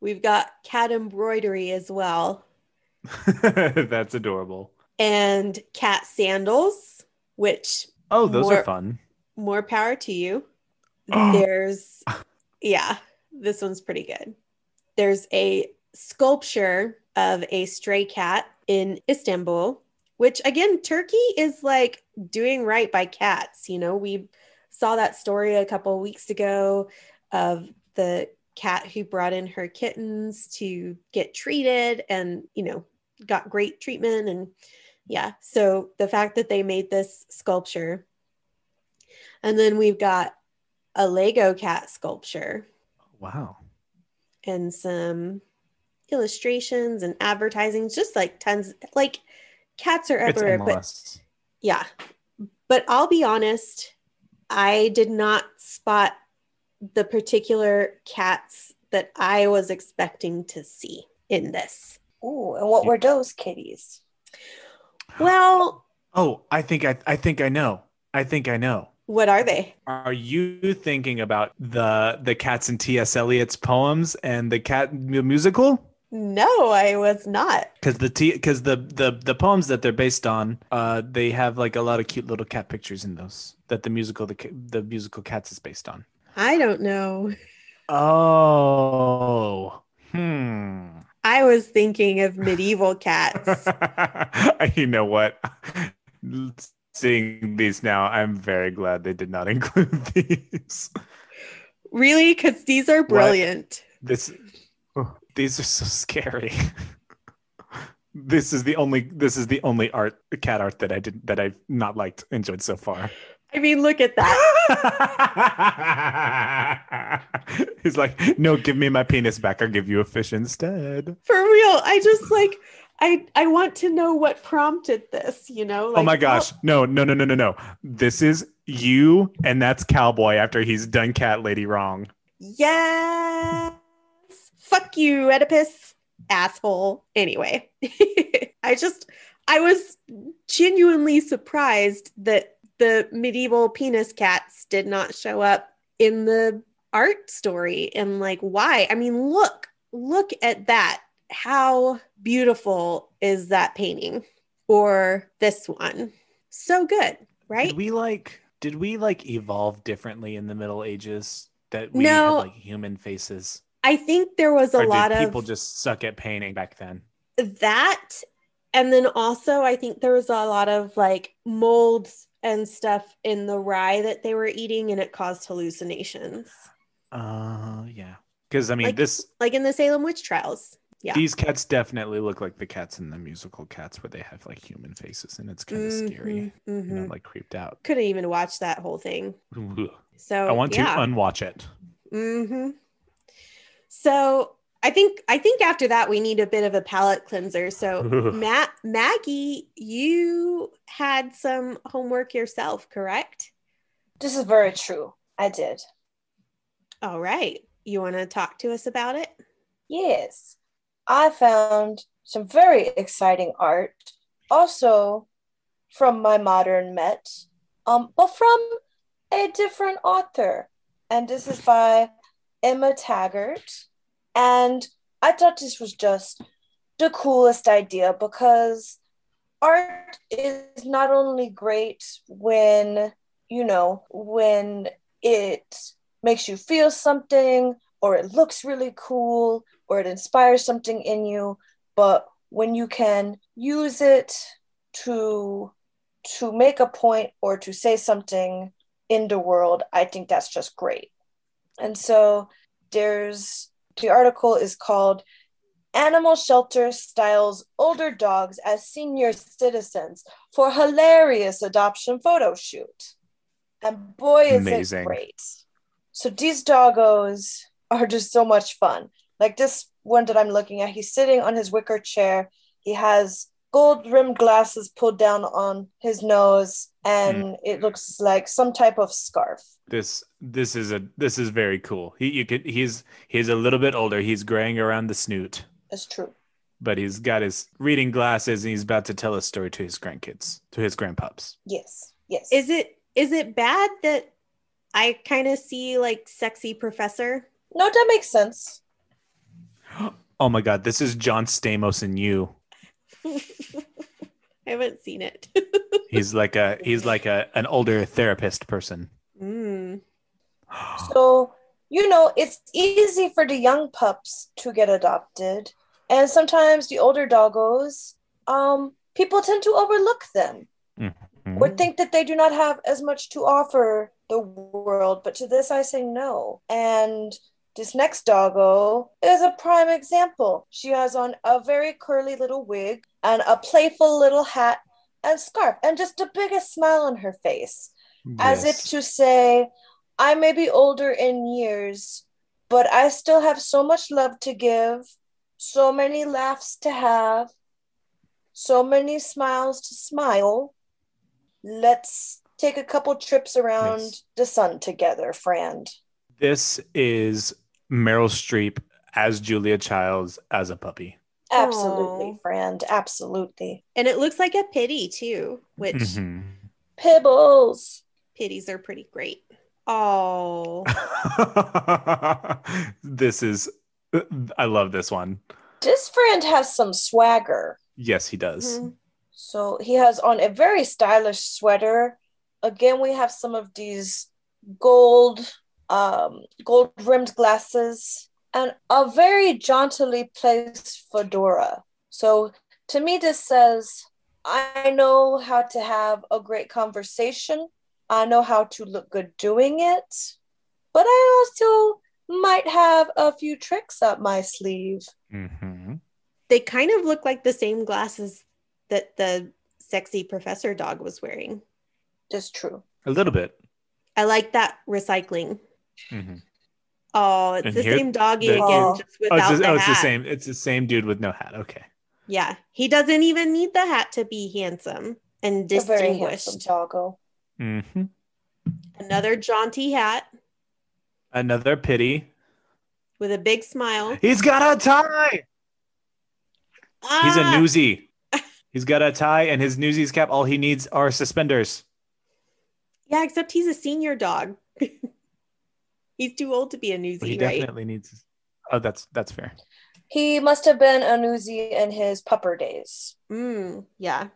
Speaker 1: We've got cat embroidery as well,
Speaker 2: That's adorable.
Speaker 1: and cat sandals, which
Speaker 2: Oh, those
Speaker 1: More-
Speaker 2: are fun.
Speaker 1: more power to you. Oh. There's, yeah, this one's pretty good. There's a sculpture of a stray cat in Istanbul, which again, Turkey is like doing right by cats. You know, we saw that story a couple weeks ago of the cat who brought in her kittens to get treated and, you know, got great treatment. And yeah, so the fact that they made this sculpture. And then we've got a Lego cat sculpture
Speaker 2: Wow.
Speaker 1: and some illustrations and advertising, just like tons like cats are
Speaker 2: It's
Speaker 1: everywhere, but yeah. But I'll be honest, I did not spot the particular cats that I was expecting to see in this.
Speaker 3: Oh, and what
Speaker 2: Yeah.
Speaker 3: were those kitties?
Speaker 1: Well,
Speaker 2: Oh, I think I, I think I know. I think I know.
Speaker 1: what are they?
Speaker 2: Are you thinking about the the cats in T.S. Eliot's poems and the cat musical?
Speaker 1: No, I was not.
Speaker 2: Because the T because the, the the poems that they're based on, uh, they have like a lot of cute little cat pictures in those that the musical the the musical Cats is based on.
Speaker 1: I don't know.
Speaker 2: Oh, hmm.
Speaker 1: I was thinking of medieval cats.
Speaker 2: you know what? Seeing these now, I'm very glad they did not include these.
Speaker 1: really? Because these are brilliant.
Speaker 2: This These are so scary. this is the only this is the only art cat art that I did that I've not liked enjoyed so far.
Speaker 1: I mean, look at that.
Speaker 2: He's like, no, give me my penis back. I'll give you a fish instead.
Speaker 1: For real. I just like I I want to know what prompted this, you know?
Speaker 2: oh my gosh. Oh. No, no, no, no, no, no. This is you and that's Cowboy after he's done Cat Lady wrong.
Speaker 1: Yes. Fuck you, Oedipus. Asshole. Anyway, I just, I was genuinely surprised that the medieval penis cats did not show up in the art story. And like, why? I mean, look, look at that. How beautiful is that painting or this one? So good, right?
Speaker 2: Did we like did we like evolve differently in the Middle Ages that we
Speaker 1: No.
Speaker 2: had like human faces?
Speaker 1: I think there was a lot
Speaker 2: did
Speaker 1: of
Speaker 2: people just suck at painting back then?
Speaker 1: that and then also i think there was a lot of like molds and stuff in the rye that they were eating and it caused hallucinations
Speaker 2: Uh yeah. Because I mean
Speaker 1: Like-
Speaker 2: this
Speaker 1: like in the salem witch trials yeah
Speaker 2: these cats definitely look like the cats in the musical cats where they have like human faces and it's kind of scary.
Speaker 1: Mhm,
Speaker 2: And I'm
Speaker 1: mhm.
Speaker 2: like creeped out.
Speaker 1: couldn't even watch that whole thing so
Speaker 2: I want
Speaker 1: yeah.
Speaker 2: to unwatch it.
Speaker 1: hmm So I think I think after that we need a bit of a palate cleanser. So Matt Maggie, you had some homework yourself, correct?
Speaker 3: This is very true. I did.
Speaker 1: All right. You want to talk to us about it?
Speaker 3: Yes. I found some very exciting art, also from My Modern Met, um, but from a different author. And this is by Emma Taggart. And I thought this was just the coolest idea because art is not only great when, you know, when it makes you feel something or it looks really cool or it inspires something in you but when you can use it to to make a point or to say something in the world i think that's just great and so there's the article is called animal shelter styles older dogs as senior citizens for hilarious adoption photo shoot and boy is
Speaker 2: Amazing.
Speaker 3: it great so these doggos are just so much fun. Like this one that I'm looking at, he's sitting on his wicker chair. He has gold rimmed glasses pulled down on his nose, and hmm. it looks like some type of scarf.
Speaker 2: This this is a this is very cool. He you could he's he's a little bit older. He's graying around the snoot,
Speaker 3: That's true.
Speaker 2: but he's got his reading glasses and he's about to tell a story to his grandkids, to his grandpups.
Speaker 3: Yes. Yes.
Speaker 1: Is it is it bad that I kind of see like sexy professor?
Speaker 3: no, that makes sense.
Speaker 2: Oh my god, this is John Stamos and you.
Speaker 1: I haven't seen it.
Speaker 2: He's like a he's like a an older therapist person.
Speaker 1: Mm.
Speaker 3: So, you know, it's easy for the young pups to get adopted. And sometimes the older doggos, um, people tend to overlook them. or think that they do not have as much to offer the world. But to this, I say no. And this next doggo is a prime example. She has on a very curly little wig and a playful little hat and scarf, and just the biggest smile on her face, as if to say, I may be older in years, but I still have so much love to give, so many laughs to have, so many smiles to smile. Let's take a couple trips around
Speaker 2: Yes.
Speaker 3: the sun together, friend.
Speaker 2: This is Meryl Streep as Julia Childs as a puppy.
Speaker 3: Absolutely,
Speaker 1: Aw.
Speaker 3: friend. Absolutely.
Speaker 1: And it looks like a pity too, which
Speaker 2: Mhm.
Speaker 3: Pibbles.
Speaker 1: pities are pretty great. Oh,
Speaker 2: this is I love this one.
Speaker 3: This friend has some swagger.
Speaker 2: Yes, he does.
Speaker 1: Mhm.
Speaker 3: So he has on a very stylish sweater. Again, we have some of these gold, um, gold rimmed glasses and a very jauntily placed fedora. So to me, this says, I know how to have a great conversation. I know how to look good doing it, but I also might have a few tricks up my sleeve.
Speaker 2: Mm-hmm.
Speaker 1: They kind of look like the same glasses that the sexy professor dog was wearing.
Speaker 3: Just true.
Speaker 2: A little bit.
Speaker 1: I like that recycling.
Speaker 2: hmm
Speaker 1: Oh, it's
Speaker 2: And
Speaker 1: the
Speaker 2: here-
Speaker 1: same doggy
Speaker 2: the-
Speaker 1: again,
Speaker 3: Oh.
Speaker 1: just
Speaker 2: Oh,
Speaker 1: without
Speaker 2: it's, the,
Speaker 1: the
Speaker 2: oh, it's the same. It's the same dude with no hat. Okay.
Speaker 1: Yeah, he doesn't even need the hat to be handsome and
Speaker 3: A very handsome doggo.
Speaker 2: Hmm
Speaker 1: Another jaunty hat
Speaker 2: Another pity.
Speaker 1: with a big smile.
Speaker 2: He's got a tie. He's a
Speaker 1: Ah!
Speaker 2: newsie. He's got a tie and his newsies cap. All he needs are suspenders.
Speaker 1: Yeah, except he's a senior dog. he's too old to be a newsie,
Speaker 2: he
Speaker 1: right?
Speaker 2: definitely needs. Oh, that's that's fair.
Speaker 3: He must have been a newsie in his pupper days.
Speaker 1: Mm, yeah,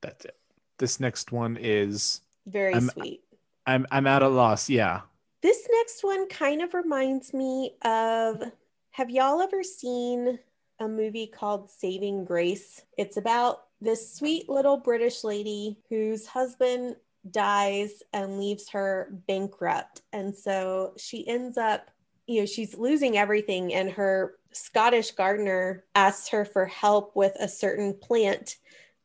Speaker 2: That's it. This next one is
Speaker 1: very
Speaker 2: I'm-
Speaker 1: sweet.
Speaker 2: I'm I'm at a loss. Yeah.
Speaker 1: This next one kind of reminds me of have y'all ever seen a movie called Saving Grace? It's about this sweet little British lady whose husband dies and leaves her bankrupt. And so she ends up, you know, she's losing everything, and her Scottish gardener asks her for help with a certain plant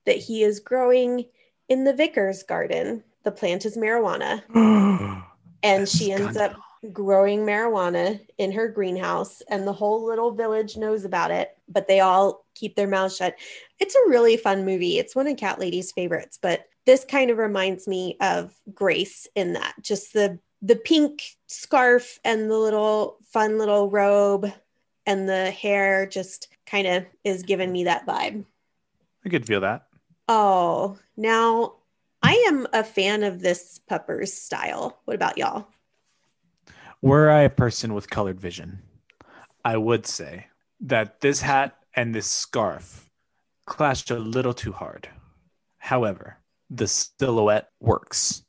Speaker 1: that he is growing in the vicar's garden. The plant is marijuana. And she ends up growing marijuana in her greenhouse and the whole little village knows about it but they all keep their mouths shut. It's a really fun movie. It's one of cat lady's favorites but this kind of reminds me of grace in that. Just the the pink scarf and the little fun little robe and the hair just kind of is giving me that vibe.
Speaker 2: I could feel that.
Speaker 1: oh now i am a fan of this pupper's style what about y'all
Speaker 2: Were I a person with colored vision, I would say that this hat and this scarf clashed a little too hard. However, the silhouette works.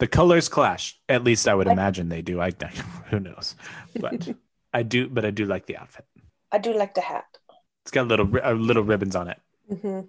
Speaker 2: The colors clash. At least I would
Speaker 3: I-
Speaker 2: imagine they do. I who knows, but I do. But I do like the outfit.
Speaker 3: I do like the hat.
Speaker 2: It's got little uh, little ribbons on it.
Speaker 1: hmm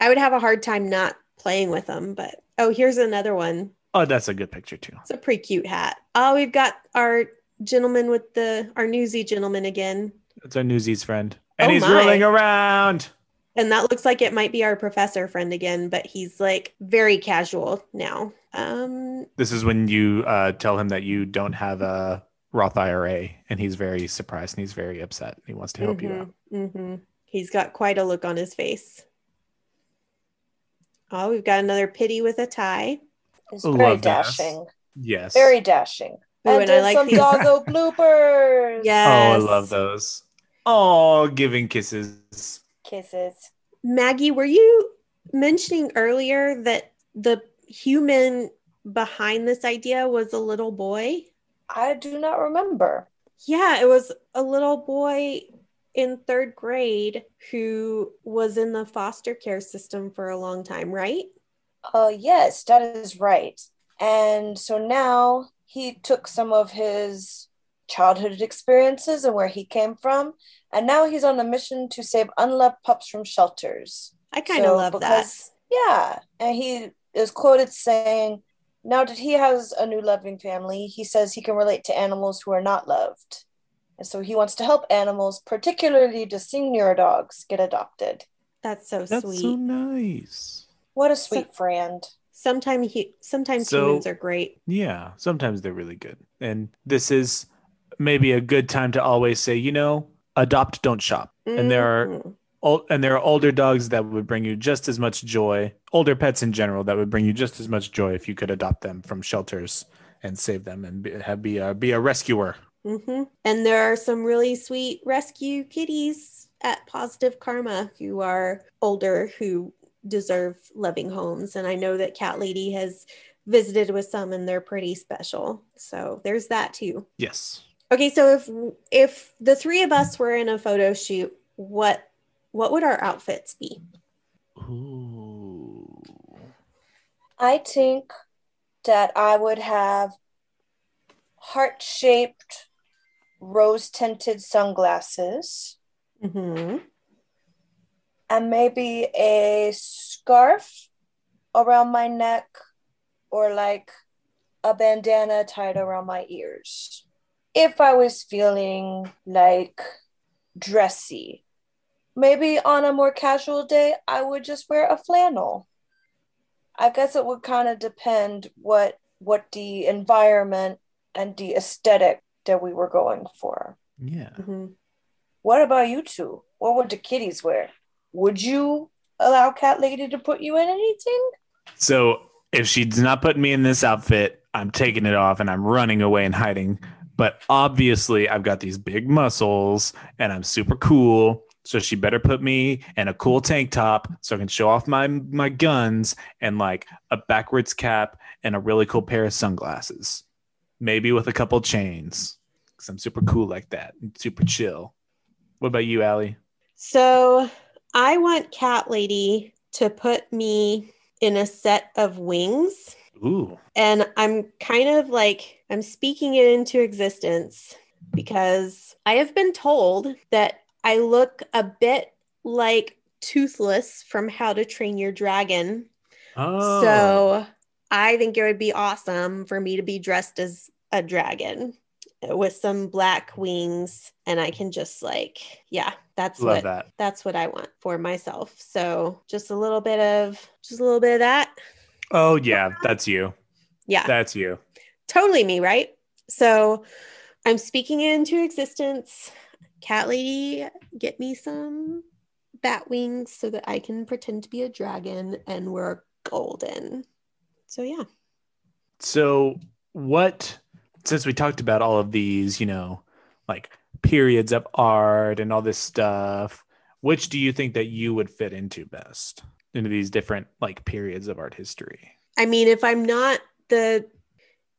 Speaker 1: I would have a hard time not playing with them, but oh, here's another one.
Speaker 2: Oh, that's a good picture too.
Speaker 1: It's a pretty cute hat. Oh, we've got our gentleman with the our newsy gentleman again,
Speaker 2: It's our Newsies friend, and
Speaker 1: Oh
Speaker 2: he's
Speaker 1: my.
Speaker 2: rolling around.
Speaker 1: and that looks like it might be our professor friend again, but he's like very casual now. Um,
Speaker 2: This is when you uh, tell him that you don't have a Roth IRA, and he's very surprised and he's very upset. He wants to help you out.
Speaker 1: hmm He's got quite a look on his face. Oh, we've got another pity with a tie.
Speaker 3: It's
Speaker 2: Love
Speaker 3: very
Speaker 2: that.
Speaker 3: dashing.
Speaker 2: Yes.
Speaker 3: Very dashing.
Speaker 1: Ooh,
Speaker 3: and
Speaker 1: and I like
Speaker 3: some
Speaker 1: these-
Speaker 3: doggo bloopers.
Speaker 1: Yes.
Speaker 2: Oh, I love those. Oh, giving kisses.
Speaker 3: Kisses.
Speaker 1: Maggie, were you mentioning earlier that the human behind this idea was a little boy?
Speaker 3: I do not remember.
Speaker 1: Yeah, it was a little boy in third grade who was in the foster care system for a long time, right?
Speaker 3: Uh, yes, that is right. And so now he took some of his childhood experiences and where he came from, and now he's on a mission to save unloved pups from shelters.
Speaker 1: I kind of
Speaker 3: So,
Speaker 1: love that.
Speaker 3: because- Yeah, and he is quoted saying, now that he has a new loving family, he says he can relate to animals who are not loved. And so he wants to help animals, particularly the senior dogs, get adopted.
Speaker 1: That's so
Speaker 2: That's
Speaker 1: sweet.
Speaker 2: so nice.
Speaker 3: What a sweet friend.
Speaker 1: sometimes he, sometimes
Speaker 2: So-
Speaker 1: humans are great.
Speaker 2: Yeah, sometimes they're really good. And this is maybe a good time to always say, you know, adopt, don't shop. And there are
Speaker 1: Mhm.
Speaker 2: and there are older dogs that would bring you just as much joy. Older pets in general that would bring you just as much joy if you could adopt them from shelters and save them and be, have, be a be a rescuer.
Speaker 1: Mhm. And there are some really sweet rescue kitties at Positive Karma who are older who deserve loving homes. And I know that Cat Lady has visited with some and they're pretty special. So there's that too.
Speaker 2: Yes.
Speaker 1: Okay, so if if the three of us were in a photo shoot, what what would our outfits be?
Speaker 2: Ooh.
Speaker 3: I think that I would have heart shaped, rose tinted sunglasses
Speaker 1: hmm
Speaker 3: and maybe a scarf around my neck or like a bandana tied around my ears. if I was feeling like dressy, maybe on a more casual day, I would just wear a flannel. I guess it would kind of depend what what the environment and the aesthetic that we were going for.
Speaker 2: Yeah.
Speaker 1: Mm-hmm.
Speaker 3: What about you two? What would the kitties wear? Would you allow Cat Lady to put you in anything?
Speaker 2: So if she's not putting me in this outfit, I'm taking it off and I'm running away and hiding. But obviously, I've got these big muscles and I'm super cool. So she better put me in a cool tank top so I can show off my my guns and like a backwards cap and a really cool pair of sunglasses. Maybe with a couple chains. Cause I'm super cool like that. and super chill. What about you, Allie?
Speaker 1: So I want Cat Lady to put me in a set of wings.
Speaker 2: Ooh.
Speaker 1: And I'm kind of like, I'm speaking it into existence because I have been told that I look a bit like Toothless from How to Train Your Dragon.
Speaker 2: Oh.
Speaker 1: So I think it would be awesome for me to be dressed as a dragon with some black wings and I can just like yeah that's
Speaker 2: love
Speaker 1: what
Speaker 2: that.
Speaker 1: that's what I want for myself. So just a little bit of just a little bit of that.
Speaker 2: Oh yeah, that's you.
Speaker 1: yeah.
Speaker 2: That's you.
Speaker 1: totally me right? So I'm speaking into existence. Cat lady get me some bat wings so that I can pretend to be a dragon and we're golden. So yeah.
Speaker 2: So, what, since we talked about all of these, you know, like periods of art and all this stuff, which do you think that you would fit into best into these different like periods of art history?
Speaker 1: I mean, if I'm not the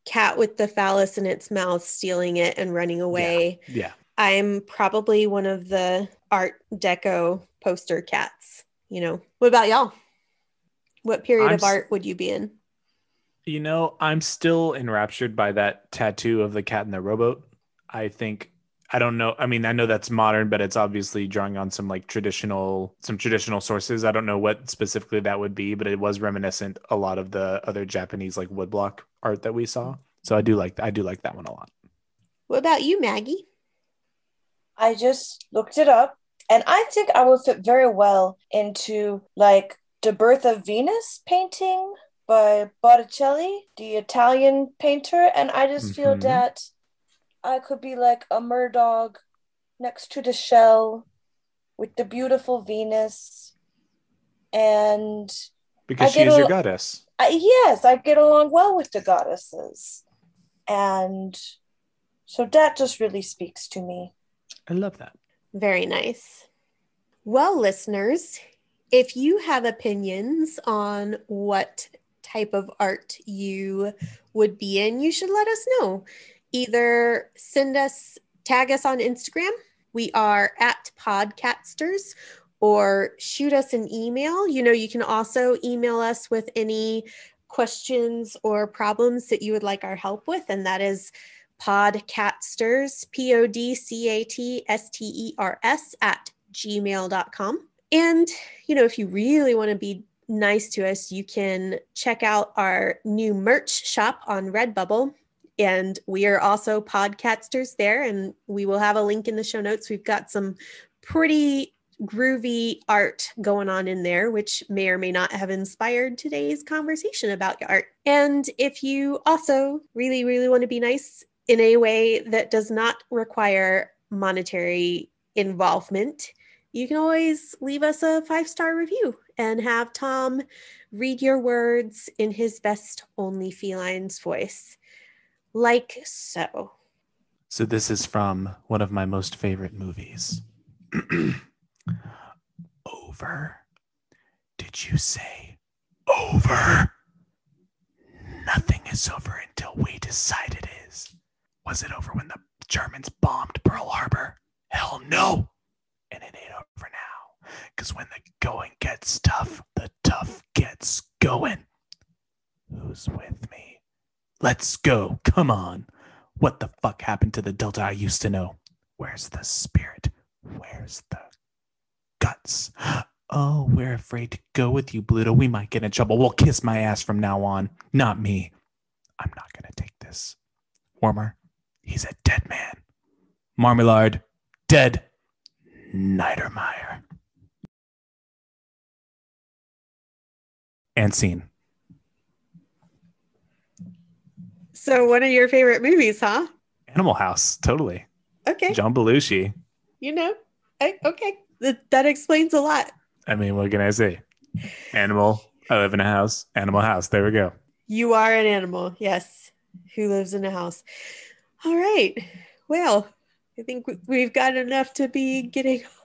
Speaker 1: cat with the phallus in its mouth stealing it and running away,
Speaker 2: Yeah.
Speaker 1: I'm probably one of the Art Deco poster cats. You know, what about y'all? What period
Speaker 2: I'm
Speaker 1: of art would you be in?
Speaker 2: You know, I'm still enraptured by that tattoo of the cat in the rowboat. I think I don't know. I mean, I know that's modern, but it's obviously drawing on some like traditional some traditional sources. I don't know what specifically that would be, but it was reminiscent a lot of the other Japanese like woodblock art that we saw. So I do like I do like that one a lot.
Speaker 1: What about you, Maggie?
Speaker 3: I just looked it up and I think I would fit very well into like the Birth of Venus painting by Botticelli, the Italian painter. And I just feel
Speaker 2: Mhm.
Speaker 3: that I could be like a murdog next to the shell with the beautiful Venus. And
Speaker 2: Because
Speaker 3: I
Speaker 2: she
Speaker 3: get
Speaker 2: is your goddess.
Speaker 3: I, yes, I get along well with the goddesses. And so that just really speaks to me.
Speaker 2: I love that.
Speaker 1: Very nice. Well, listeners, if you have opinions on what type of art you would be in, you should let us know. Either send us, tag us on Instagram. We are at Podcatsters or shoot us an email. You know, you can also email us with any questions or problems that you would like our help with, and that is podcatsters, P O D C A T S T E R S, at gmail.com. And, you know, if you really want to be nice to us, you can check out our new merch shop on Redbubble. And we are also podcatsters there, and we will have a link in the show notes. We've got some pretty groovy art going on in there, which may or may not have inspired today's conversation about art. And if you also really, really want to be nice in a way that does not require monetary involvement, you can always leave us a five star review and have Tom read your words in his best only felines voice. Like so.
Speaker 2: So this is from one of my most favorite movies. over. Did you say over? Nothing is over until we decide it is. Was it over when the Germans bombed Pearl Harbor? Hell no. And it ain't over now. Because when the going gets tough, the tough gets going. Who's with me? Let's go. Come on. What the fuck happened to the Delta I used to know? Where's the spirit? Where's the guts? Oh, we're afraid to go with you, Bluto. We might get in trouble. We'll kiss my ass from now on. Not me. I'm not going to take this. Wormer, He's a dead man. Marmalard, dead. Niedermeyer. And scene.
Speaker 1: So one of your favorite movies, huh?
Speaker 2: Animal House, totally.
Speaker 1: Okay.
Speaker 2: John Belushi.
Speaker 1: You know. I, okay. That, that explains a lot.
Speaker 2: I mean, what can I say? Animal. I live in a house. Animal house. There we go.
Speaker 1: You are an animal. Yes. Who lives in a house? All right. Well, I think we've got enough to be getting